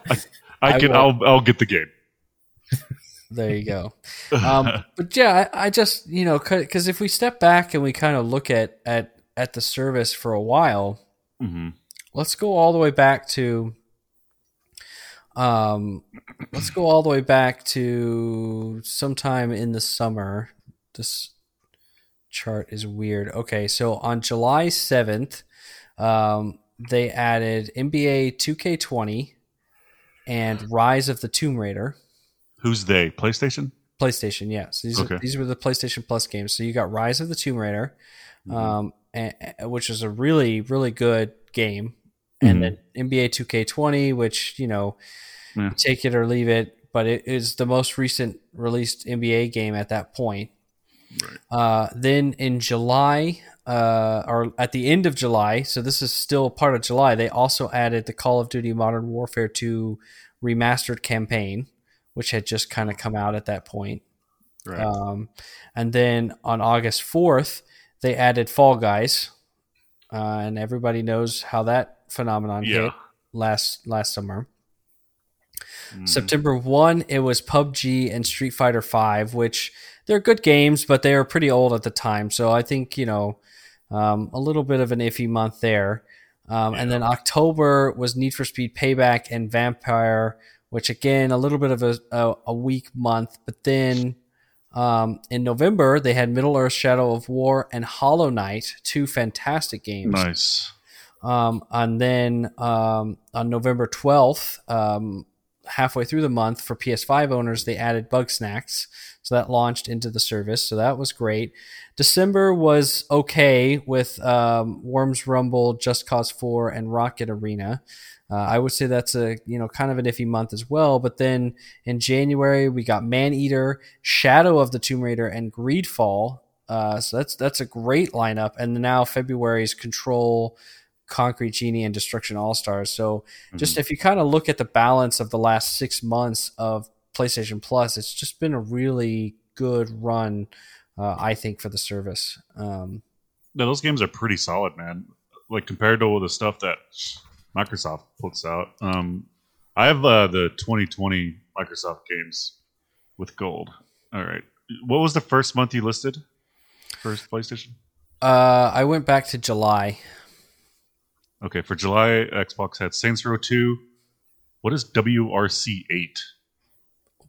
(laughs) I, I I can. will. I'll. I'll get the game. There you go. (laughs) Um, but yeah, I, I just you know because if we step back and we kind of look at at at the service for a while, hmm let's go all the way back to um let's go all the way back to sometime in the summer. This chart is weird. Okay so on july 7th um they added nba 2k20 and rise of the tomb raider Who's they? PlayStation. PlayStation, yes. These Okay. are, these were the PlayStation Plus games. So you got Rise of the Tomb Raider, Mm-hmm. um, and, which is a really really good game, and Mhm. then NBA 2K20, which you know, Yeah. take it or leave it, but it is the most recent released NBA game at that point. Right. Uh, then in July, uh, or at the end of July, so this is still part of July, they also added the Call of Duty Modern Warfare 2 remastered campaign, which had just kind of come out at that point. Right. Um, and then on August 4th, they added Fall Guys. Uh, and everybody knows how that phenomenon yeah. hit last last summer. Mhm. September 1, it was PUBG and Street Fighter 5, which they're good games, but they are pretty old at the time. So I think, you know, um, a little bit of an iffy month there. Um, And then October was Need for Speed Payback and Vampyr, which again, a little bit of a, a, a weak month. But then um, in November, they had Middle Earth Shadow of War and Hollow Knight, two fantastic games. Nice. Um, and then um, on November 12th, um, halfway through the month for PS5 owners, they added Bugsnax. So that launched into the service. So that was great. December was okay with um, Worms Rumble, Just Cause 4, and Rocket Arena. Uh, I would say that's a you know kind of an iffy month as well. But then in January we got Maneater, Shadow of the Tomb Raider, and Greedfall. Uh, so that's that's a great lineup. And now February's Control, Concrete Genie, and Destruction All Stars. So just if you kind of look at the balance of the last six months of PlayStation Plus, it's just been a really good run, uh, I think, for the service. Um, No, those games are pretty solid, man. Like compared to all the stuff that Microsoft puts out. Um, I have uh, the 2020 Microsoft games with gold. All right. What was the first month you listed? First PlayStation? uh, I went back to July. Okay, for July, Xbox had Saints Row 2. What is WRC 8?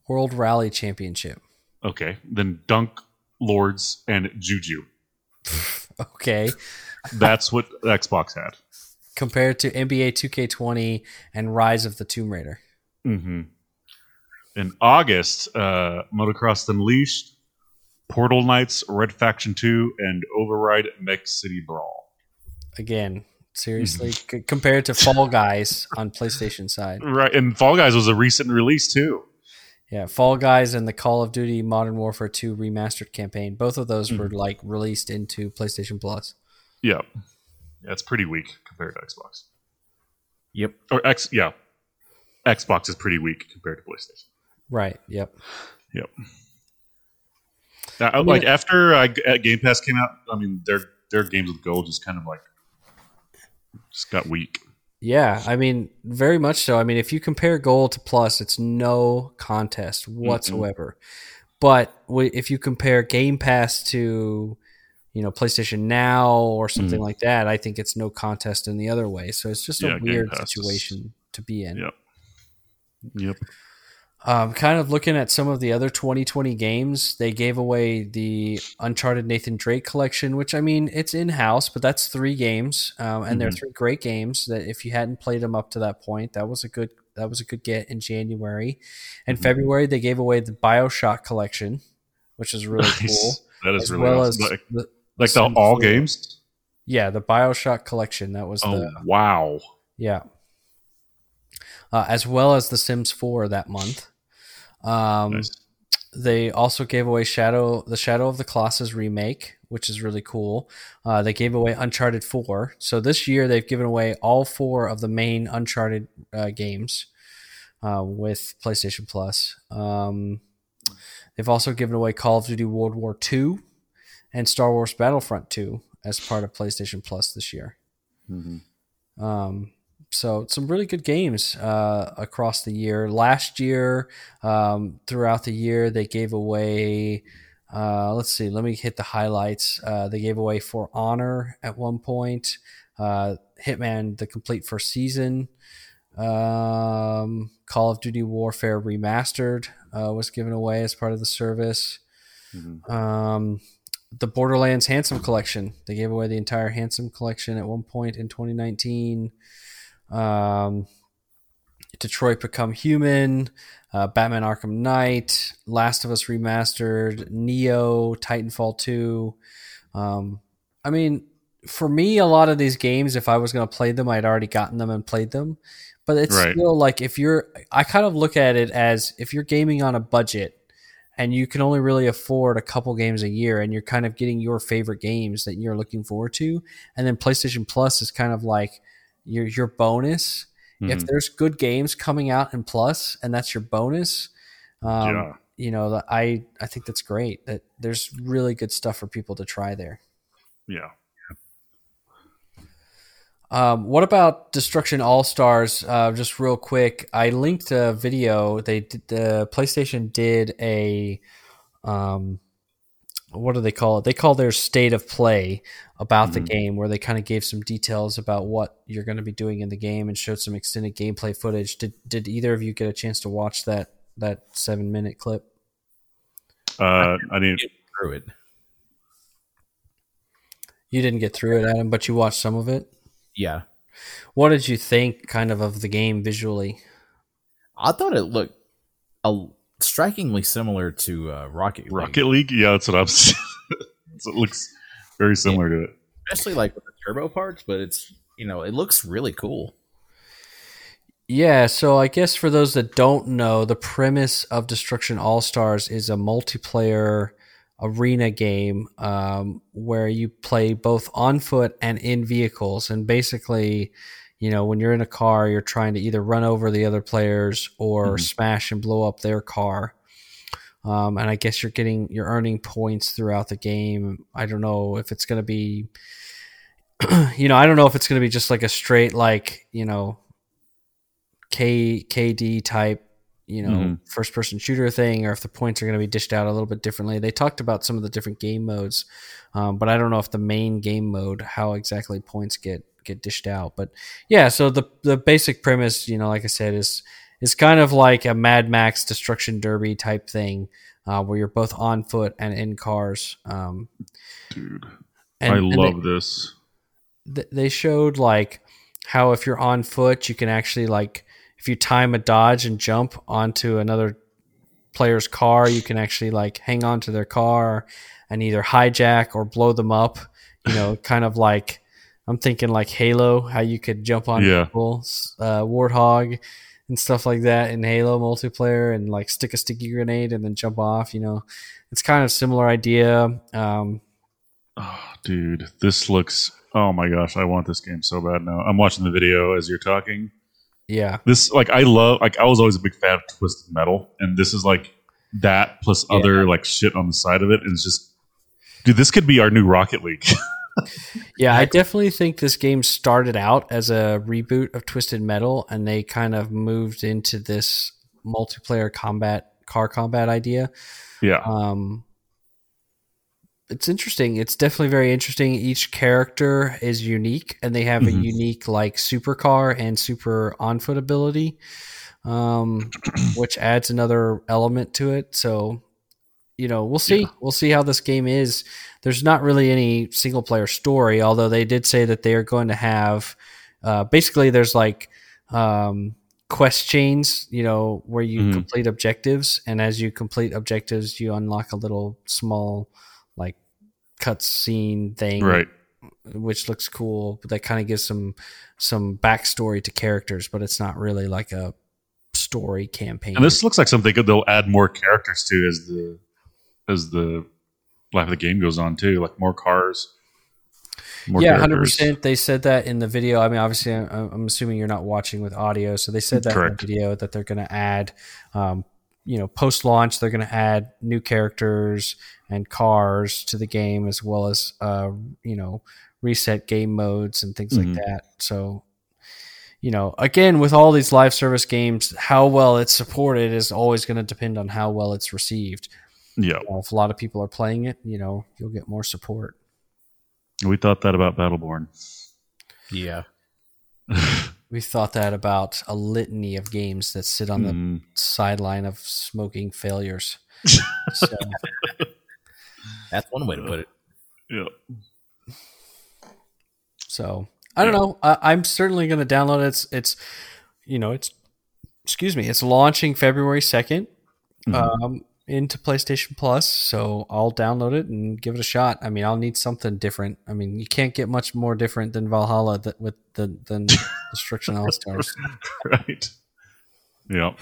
World Rally Championship. Okay, then Dunk Lords and Juju. (laughs) Okay. That's what Xbox had. Compared to NBA 2K20 and Rise of the Tomb Raider. Mm-hmm. In August, uh, Motocross Unleashed, Portal Knights, Red Faction 2, and Override Mech City Brawl. Again, seriously, c- compared to Fall Guys on PlayStation side. Right, and Fall Guys was a recent release too. Yeah, Fall Guys and the Call of Duty Modern Warfare 2 remastered campaign. Both of those were like released into PlayStation Plus. Yeah, yeah, it's pretty weak compared to Xbox. Yep. Or X, yeah, Xbox is pretty weak compared to PlayStation. Right. Yep. Yep. Uh, like after uh, G- uh, Game Pass came out, I mean their their games with gold just kind of like just got weak. Yeah, I mean, very much so. I mean, if you compare Gold to Plus, it's no contest whatsoever. but if you compare Game Pass to you know PlayStation Now or something Mhm. like that, I think it's no contest in the other way. So it's just Yeah, a weird situation to be in. Yep. Yep. Um, kind of looking at some of the other 2020 games, they gave away the Uncharted Nathan Drake collection, which I mean, it's in house, but that's three games, um, and they're Mhm. three great games. That if you hadn't played them up to that point, that was a good that was a good get in January. In Mhm. February, they gave away the Bioshock collection, which is really cool. Nice. That is as really well awesome. as the, like the all 4. games. yeah, the Bioshock collection. That was Oh the wow! yeah. Uh, as well as The Sims 4 that month. Um, Nice. They also gave away Shadow, the Shadow of the Colossus remake, which is really cool. Uh, they gave away Uncharted 4. So this year they've given away all four of the main Uncharted uh, games uh, with PlayStation Plus. Um, they've also given away Call of Duty World War II and Star Wars Battlefront 2 as part of PlayStation Plus this year. Mhm. Um, so some really good games uh, across the year. Last year, um, throughout the year, they gave away. Uh, let's see. Let me hit the highlights. Uh, they gave away For Honor at one point. Uh, Hitman: The Complete First Season. Um, Call of Duty Warfare Remastered uh, was given away as part of the service. Mhm. Um, the Borderlands Handsome Collection. They gave away the entire Handsome Collection at one point in 2019. Um, Detroit Become Human, uh, Batman Arkham Knight, Last of Us Remastered, Neo, Titanfall 2. Um, I mean, for me, a lot of these games, if I was going to play them, I'd already gotten them and played them. But it's Right. still like if you're, I kind of look at it as if you're gaming on a budget and you can only really afford a couple games a year and you're kind of getting your favorite games that you're looking forward to. And then PlayStation Plus is kind of like your, your bonus. If Mhm. there's good games coming out in Plus and that's your bonus, um, yeah, you know, I, I think that's great that there's really good stuff for people to try there. yeah. Um, what about Destruction All Stars? Uh, just real quick, I linked a video. They did, the PlayStation did a um, what do they call it? They call their state of play about the Mhm. game, where they kind of gave some details about what you're going to be doing in the game and showed some extended gameplay footage. Did Did either of you get a chance to watch that that seven minute clip? Uh, I mean, Through it. You didn't get through it, Adam, but you watched some of it. Yeah. What did you think, kind of, of the game visually? I thought it looked a, strikingly similar to uh, Rocket League. Rocket League. Yeah, that's what I'm. (laughs) saying. So it looks very similar to it. especially like with the turbo parts, but it's you know it looks really cool. Yeah, so I guess for those that don't know, the premise of Destruction All Stars is a multiplayer arena game um, where you play both on foot and in vehicles. And basically, you know, when you're in a car, you're trying to either run over the other players or Mhm. smash and blow up their car. Um, and I guess you're getting you're earning points throughout the game. I don't know if it's going to be, (clears throat) you know, I don't know if it's going to be just like a straight like you know K KD type, you know, Mhm. first person shooter thing, or if the points are going to be dished out a little bit differently. They talked about some of the different game modes, um, but I don't know if the main game mode how exactly points get get dished out. But yeah, so the the basic premise, you know, like I said, is is kind of like a Mad Max Destruction Derby type thing, uh, where you're both on foot and in cars. Um, Dude, and, I and they- love this. th- they showed like how if you're on foot, you can actually like if you time a dodge and jump onto another player's car, you can actually like hang on to their car and either hijack or blow them up. You know, (laughs) kind of like I'm thinking like Halo, how you could jump on Yeah. people, uh, Warthog and stuff like that in Halo multiplayer, and like stick a sticky grenade and then jump off. You know, it's kind of similar idea. Um, Oh, dude, this looks. Oh my gosh, I want this game so bad now. I'm watching the video as you're talking. Yeah, This, like, I love. Like, I was always a big fan of Twisted Metal, and this is like that plus Yeah. other like shit on the side of it. And it's just, dude, this could be our new Rocket League. (laughs) Yeah, I definitely think this game started out as a reboot of Twisted Metal, and they kind of moved into this multiplayer combat car combat idea. Yeah. Um, it's interesting. It's definitely very interesting. Each character is unique, and they have Mhm. a unique like supercar and super on foot ability, um, (clears throat) which adds another element to it. So, you know, we'll see. Yeah. We'll see how this game is. There's not really any single player story, although they did say that they are going to have. Uh, basically, there's like um, quest chains, you know, where you Mhm. complete objectives, and as you complete objectives, you unlock a little small cutscene thing, Right. which looks cool. But that kind of gives some some backstory to characters, but it's not really like a story campaign. And this looks like something good they'll add more characters to as the as the life of the game goes on too, like more cars. More yeah, hundred percent. They said that in the video. I mean, obviously, I'm, I'm assuming you're not watching with audio, so they said that Correct. in the video that they're going to add, um, you know, post launch, they're going to add new characters and cars to the game, as well as, uh, you know, reset game modes and things Mhm. like that. So, you know, again, with all these live service games, how well it's supported is always going to depend on how well it's received. Yeah. You know, if a lot of people are playing it, you know, you'll get more support. We thought that about Battleborn. Yeah. (laughs) We thought that about a litany of games that sit on the Mm. sideline of smoking failures. (laughs) so, That's one way to put it. Yeah. so I don't know. I, I'm certainly going to download it. It's, it's, you know, it's, excuse me, it's launching February 2nd Mhm. um, into PlayStation Plus. So I'll download it and give it a shot. I mean, I'll need something different. I mean, you can't get much more different than Valhalla that with the than (laughs) Destruction All Stars. right. Yeah.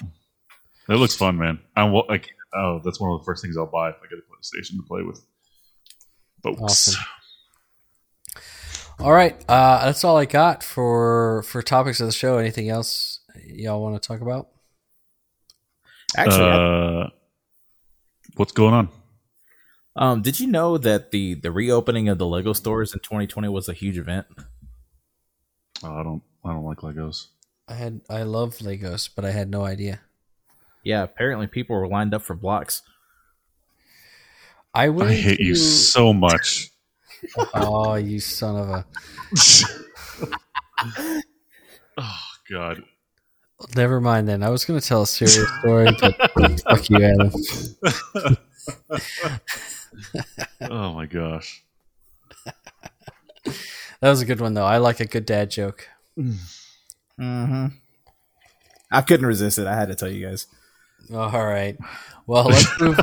It looks fun, man. I'm like. Oh, that's one of the first things I'll buy if I get a PlayStation to play with. Folks. Awesome. All right, uh, that's all I got for for topics of the show. Anything else y'all want to talk about? Actually, I- uh, what's going on? um, did you know that the the reopening of the Lego stores in 2020 was a huge event? Oh, I don't. I don't like Legos. I had I love Legos, but I had no idea. Yeah, apparently people were lined up for blocks. I went. I hate you so much. (laughs) Oh, you son of a! (laughs) oh God. Never mind. Then I was going to tell a serious story, but (laughs) fuck you, Adam. Oh my gosh. That was a good one, though. I like a good dad joke. (sighs) Mm-hmm. I couldn't resist it. I had to tell you guys. All right. Well, let's move.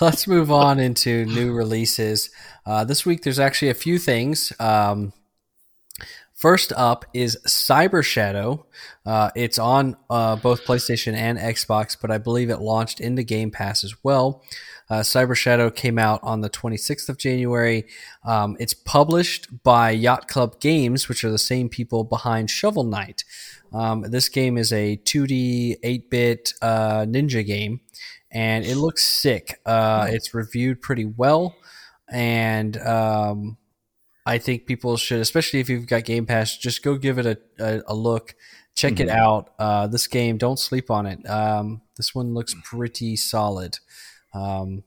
Let's move on into new releases. Uh, this week, there's actually a few things. Um, first up is Cyber Shadow. Uh, it's on uh, both PlayStation and Xbox, but I believe it launched into Game Pass as well. Uh, Cyber Shadow came out on the 26th of January. Um, it's published by Yacht Club Games, which are the same people behind Shovel Knight. Um, this game is a 2D 8 bit uh, ninja game, and it looks sick. Uh, it's reviewed pretty well, and um, I think people should, especially if you've got Game Pass, just go give it a, a, a look. Check it Mhm. out. Uh, this game, don't sleep on it. Um, this one looks pretty solid. Um,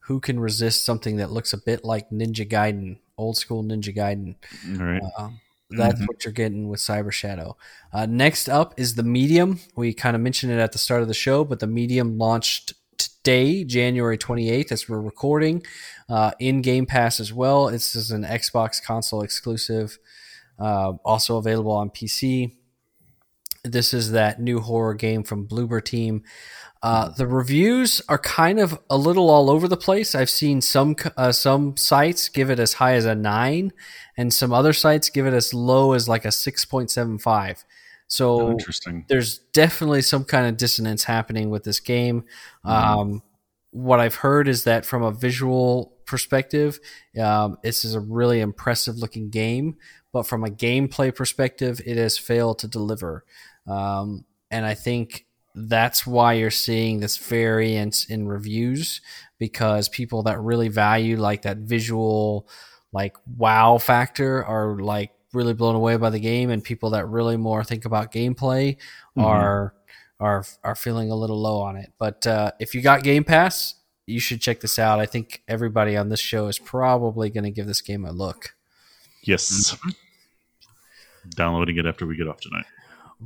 who can resist something that looks a bit like Ninja Gaiden, old school Ninja Gaiden? All right. Um, that's Mhm. what you're getting with Cyber Shadow. Uh, next up is the Medium. We kind of mentioned it at the start of the show, but the Medium launched today, January 28th, as we're recording, uh, in Game Pass as well. This is an Xbox console exclusive, uh, also available on PC. This is that new horror game from Bloober Team. Uh, the reviews are kind of a little all over the place. I've seen some uh, some sites give it as high as a nine, and some other sites give it as low as like a six point seven five. Oh, So interesting. there's definitely some kind of dissonance happening with this game. Mhm. Um, what I've heard is that from a visual perspective, um, this is a really impressive looking game, but from a gameplay perspective, it has failed to deliver. Um, and I think that's why you're seeing this variance in reviews because people that really value like that visual, like wow factor are like really blown away by the game, and people that really more think about gameplay Mhm. are are are feeling a little low on it. But uh, if you got Game Pass, you should check this out. I think everybody on this show is probably going to give this game a look. Yes. Downloading it after we get off tonight.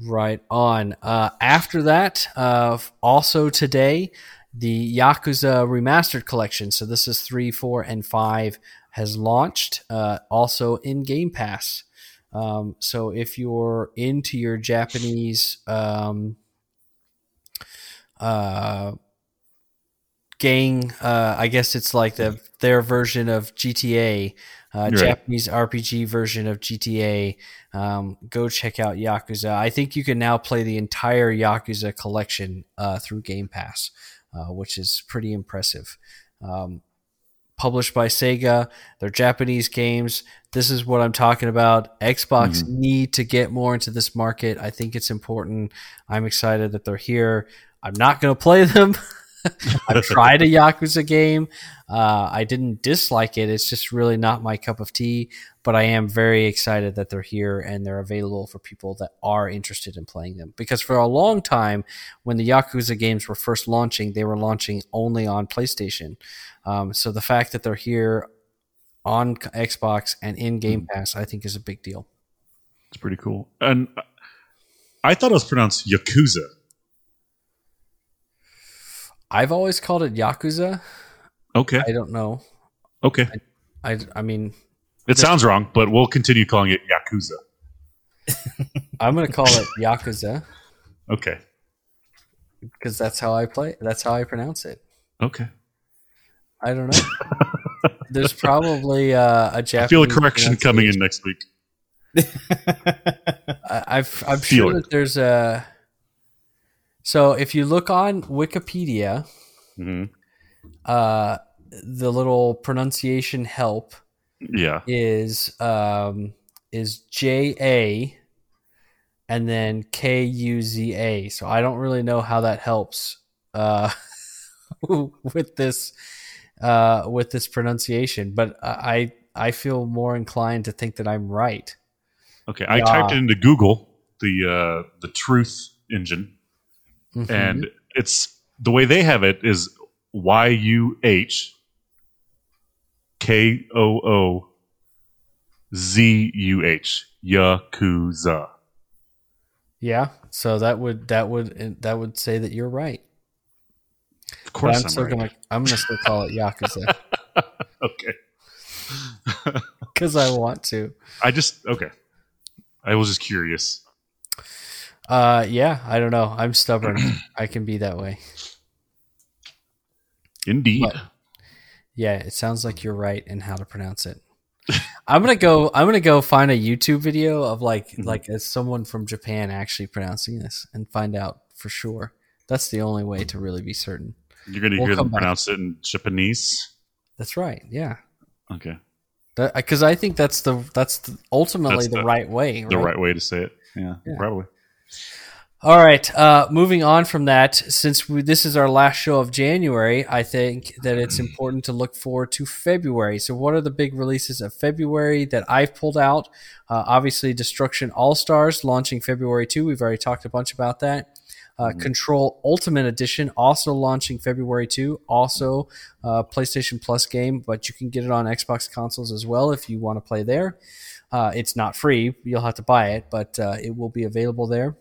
Right on. Uh, after that, uh, also today, the Yakuza Remastered Collection. So this is three, four, and five has launched. Uh, also in Game Pass. Um, so if you're into your Japanese um, uh, gang, uh, I guess it's like the their version of GTA, uh, Right. Japanese RPG version of GTA. Um, go check out Yakuza. I think you can now play the entire Yakuza collection uh, through Game Pass, uh, which is pretty impressive. Um, published by Sega, they're Japanese games. This is what I'm talking about. Xbox need to get more into this market. I think it's important. I'm excited that they're here. I'm not going to play them. (laughs) I've (laughs) tried a Yakuza game. Uh, I didn't dislike it. It's just really not my cup of tea. But I am very excited that they're here and they're available for people that are interested in playing them. Because for a long time, when the Yakuza games were first launching, they were launching only on PlayStation. Um, so the fact that they're here on Xbox and in Game Pass, I think, is a big deal. It's pretty cool. And I thought it was pronounced Yakuza. I've always called it Yakuza. Okay. I don't know. Okay. I, I mean, It sounds wrong, but we'll continue calling it Yakuza. (laughs) I'm going to call it Yakuza Okay. because that's how I play. That's how I pronounce it. Okay. I don't know. (laughs) There's probably uh, a Japanese. I feel a correction coming in next week. (laughs) I, I've, I'm Feel sure it. that there's a. So if you look on Wikipedia, hmm uh, the little pronunciation help Yeah. is um, is J A, and then K U Z A. So I don't really know how that helps uh, (laughs) with this uh, with this pronunciation, but I I feel more inclined to think that I'm right. Okay. I Yeah. typed it into Google, the uh, the Truth engine, Mhm. and it's the way they have it is Y U H K O O Z U H Yakuza. yeah, so that would that would that would say that you're right. Of But course, I'm I'm, still right. gonna I'm gonna still call it Yakuza (laughs) okay. (laughs) because I want to. I just okay. I was just curious. Uh, yeah, I don't know. I'm stubborn. (clears throat) I can be that way. Indeed. But- Yeah, it sounds like you're right in how to pronounce it. I'm gonna go. I'm gonna go find a YouTube video of like Mhm. like as someone from Japan actually pronouncing this and find out for sure. That's the only way to really be certain. You're going to We'll hear them back. pronounce it in Japanese. That's right. Yeah, Okay. because I think that's the that's the, ultimately That's the, the- right way. The right way to say it. Yeah, Yeah. probably. All right. Uh, moving on from that, since we, this is our last show of January, I think that it's important to look forward to February. So, what are the big releases of February that I've pulled out? Uh, obviously, Destruction All Stars launching February 2. We've already talked a bunch about that. Uh, Control Ultimate Edition also launching February 2. Also, uh, PlayStation Plus game, but you can get it on Xbox consoles as well if you want to play there. Uh, it's not free, you'll have to buy it, but uh, it will be available there.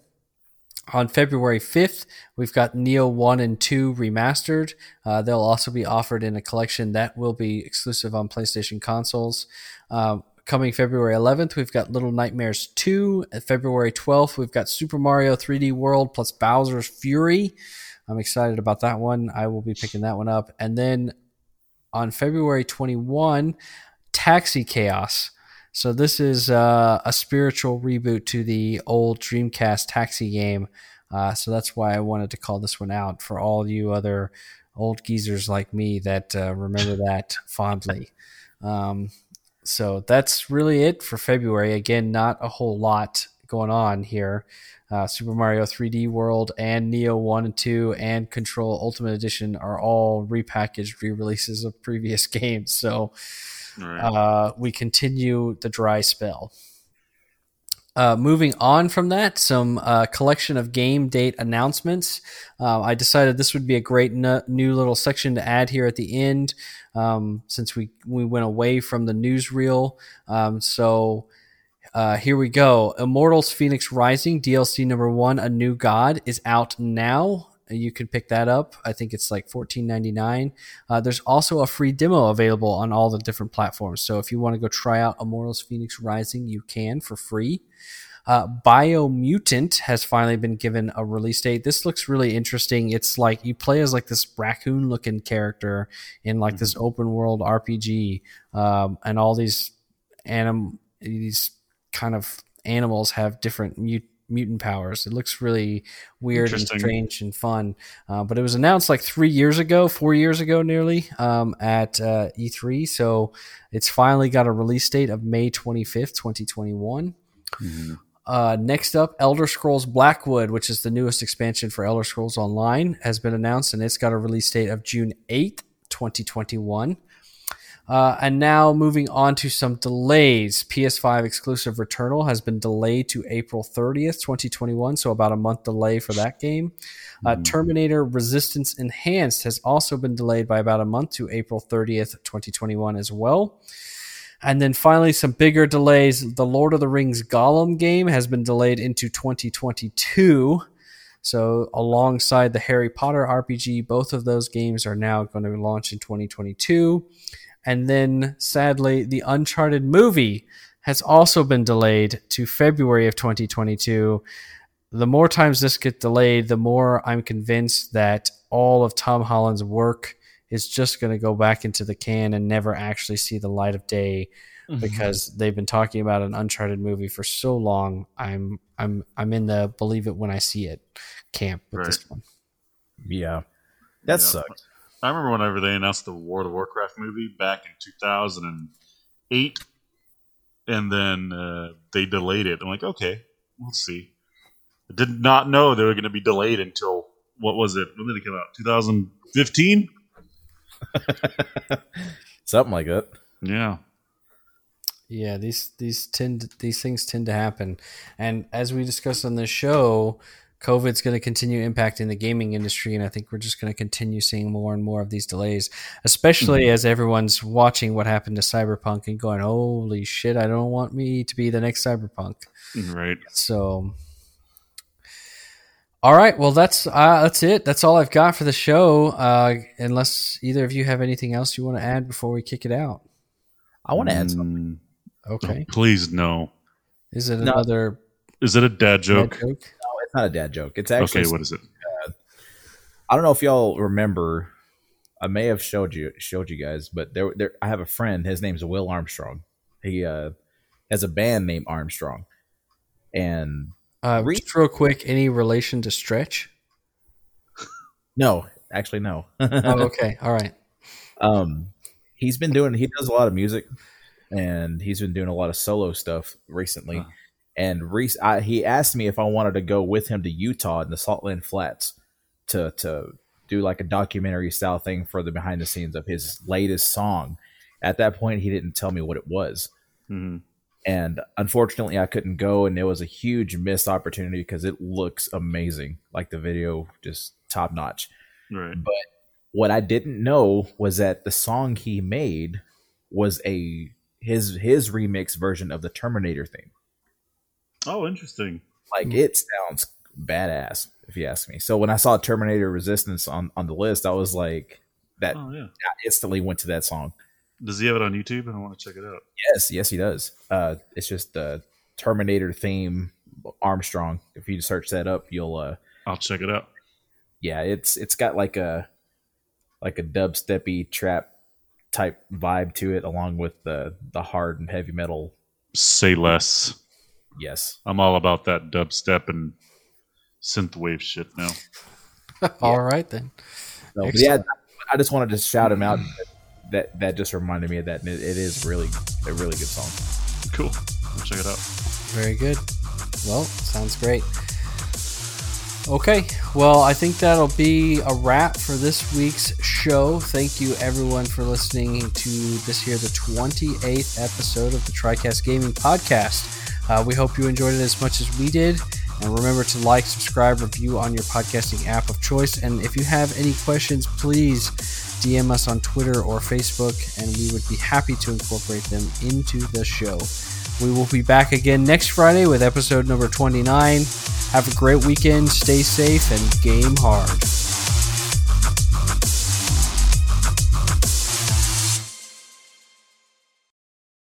On February 5th, we've got Nioh 1 and 2 remastered. Uh, they'll also be offered in a collection that will be exclusive on PlayStation consoles. Um, coming February 11th, we've got Little Nightmares 2. At February 12th, we've got Super Mario 3D World plus Bowser's Fury. I'm excited about that one. I will be picking that one up. And then on February 21, Taxi Chaos. So this is uh, a spiritual reboot to the old Dreamcast Taxi game. Uh, so that's why I wanted to call this one out for all you other old geezers like me that uh, remember (laughs) that fondly. Um, so that's really it for February. Again, not a whole lot going on here. Uh, Super Mario 3D World and Nioh 1 and 2 and Control Ultimate Edition are all repackaged re releases of previous (laughs) games. So right. uh, we continue the dry spell. Uh, moving on from that, some uh, collection of game date announcements. Uh, I decided this would be a great n- new little section to add here at the end, um, since we we went away from the newsreel. Um, so uh, here we go. Immortals: Phoenix Rising DLC number one, A New God, is out now. You can pick that up. I think it's like fourteen ninety nine. Uh, there's also a free demo available on all the different platforms. So if you want to go try out Immortals: Phoenix Rising, you can for free. Uh, Biomutant has finally been given a release date. This looks really interesting. It's like you play as like this raccoon looking character in like this open world RPG, um, and all these anim these kind of animals have different mut- mutant powers. It looks really weird and strange and fun. Uh, but it was announced like three years ago, four years ago, nearly um, at uh, E3. So it's finally got a release date of May 25th, 2021. Mhm. Uh, next up, Elder Scrolls Blackwood, which is the newest expansion for Elder Scrolls Online, has been announced and it's got a release date of June 8th, 2021. Uh, and now moving on to some delays. PS5 exclusive Returnal has been delayed to April 30th, 2021, so about a month delay for that game. Uh, Mhm. Terminator Resistance Enhanced has also been delayed by about a month to April 30th, 2021 as well. And then finally, some bigger delays. The Lord of the Rings Gollum game has been delayed into 2022. So, alongside the Harry Potter RPG, both of those games are now going to launch in 2022. And then, sadly, the Uncharted movie has also been delayed to February of 2022. The more times this gets delayed, the more I'm convinced that all of Tom Holland's work is just going to go back into the can and never actually see the light of day mm-hmm. because they've been talking about an Uncharted movie for so long. I'm I'm I'm in the believe it when I see it camp with this one. Yeah, that Yeah. sucks. I remember whenever they announced the World of Warcraft movie back in 2008, and then uh, they delayed it. I'm like, okay, we'll see. I did not know they were going to be delayed until what was it? When did it come out? 2015. (laughs) Something like that. Yeah. Yeah, these these tend these things tend to happen, and as we discussed on this show, COVID's going to continue impacting the gaming industry, and I think we're just going to continue seeing more and more of these delays, especially as everyone's watching what happened to Cyberpunk and going, "Holy shit! I don't want me to be the next Cyberpunk." Right. So, all right. Well, that's uh, that's it. That's all I've got for the show. Uh, unless either of you have anything else you want to add before we kick it out. I want to add something. Mm, Okay. Please no. Is it No. another Is it a dad dad joke? Joke? No, it's not a dad joke. It's actually. Okay, what is it? I don't know if y'all remember. I may have showed you showed you guys, but there, there. I have a friend. His name's Will Armstrong. He uh, has a band named Armstrong, and Uh, Re- just real quick, any relation to Stretch? no, actually no. Oh, (laughs) okay. All right. um, he's been doing. He does a lot of music, and he's been doing a lot of solo stuff recently. Huh. And Reese, I, he asked me if I wanted to go with him to Utah in the Saltland Flats to to do like a documentary style thing for the behind the scenes of his latest song. At that point, he didn't tell me what it was, Mhm. and unfortunately, I couldn't go. And it was a huge missed opportunity because it looks amazing, like the video just top notch. Right. What I didn't know was that the song he made was a his his remix version of the Terminator theme. Oh, interesting. Like it sounds badass, if you ask me. So when I saw Terminator Resistance on on the list, I was like, that Oh, yeah. I instantly went to that song. Does he have it on YouTube? I want to check it out. Yes, yes, he does. Uh, it's just the Terminator theme Armstrong. If you search that up, you'll uh, I'll check it out. yeah, it's it's got like a like a dubsteppy trap type vibe to it, along with the the hard and heavy metal. Say less. Yes, I'm all about that dubstep and synthwave shit now. (laughs) All right then. so, yeah, I just wanted to shout him out. That that just reminded me of that, and it, it is really a really good song. Cool. I'll check it out. Very good. Well, sounds great. Okay, well, I think that'll be a wrap for this week's show. Thank you, everyone, for listening to this here, the 28th episode of the TriCast Gaming Podcast. Uh, we hope you enjoyed it as much as we did. And remember to like, subscribe, review on your podcasting app of choice. And if you have any questions, please DM us on Twitter or Facebook, and we would be happy to incorporate them into the show. We will be back again next Friday with episode number 29. Have a great weekend, stay safe, and game hard.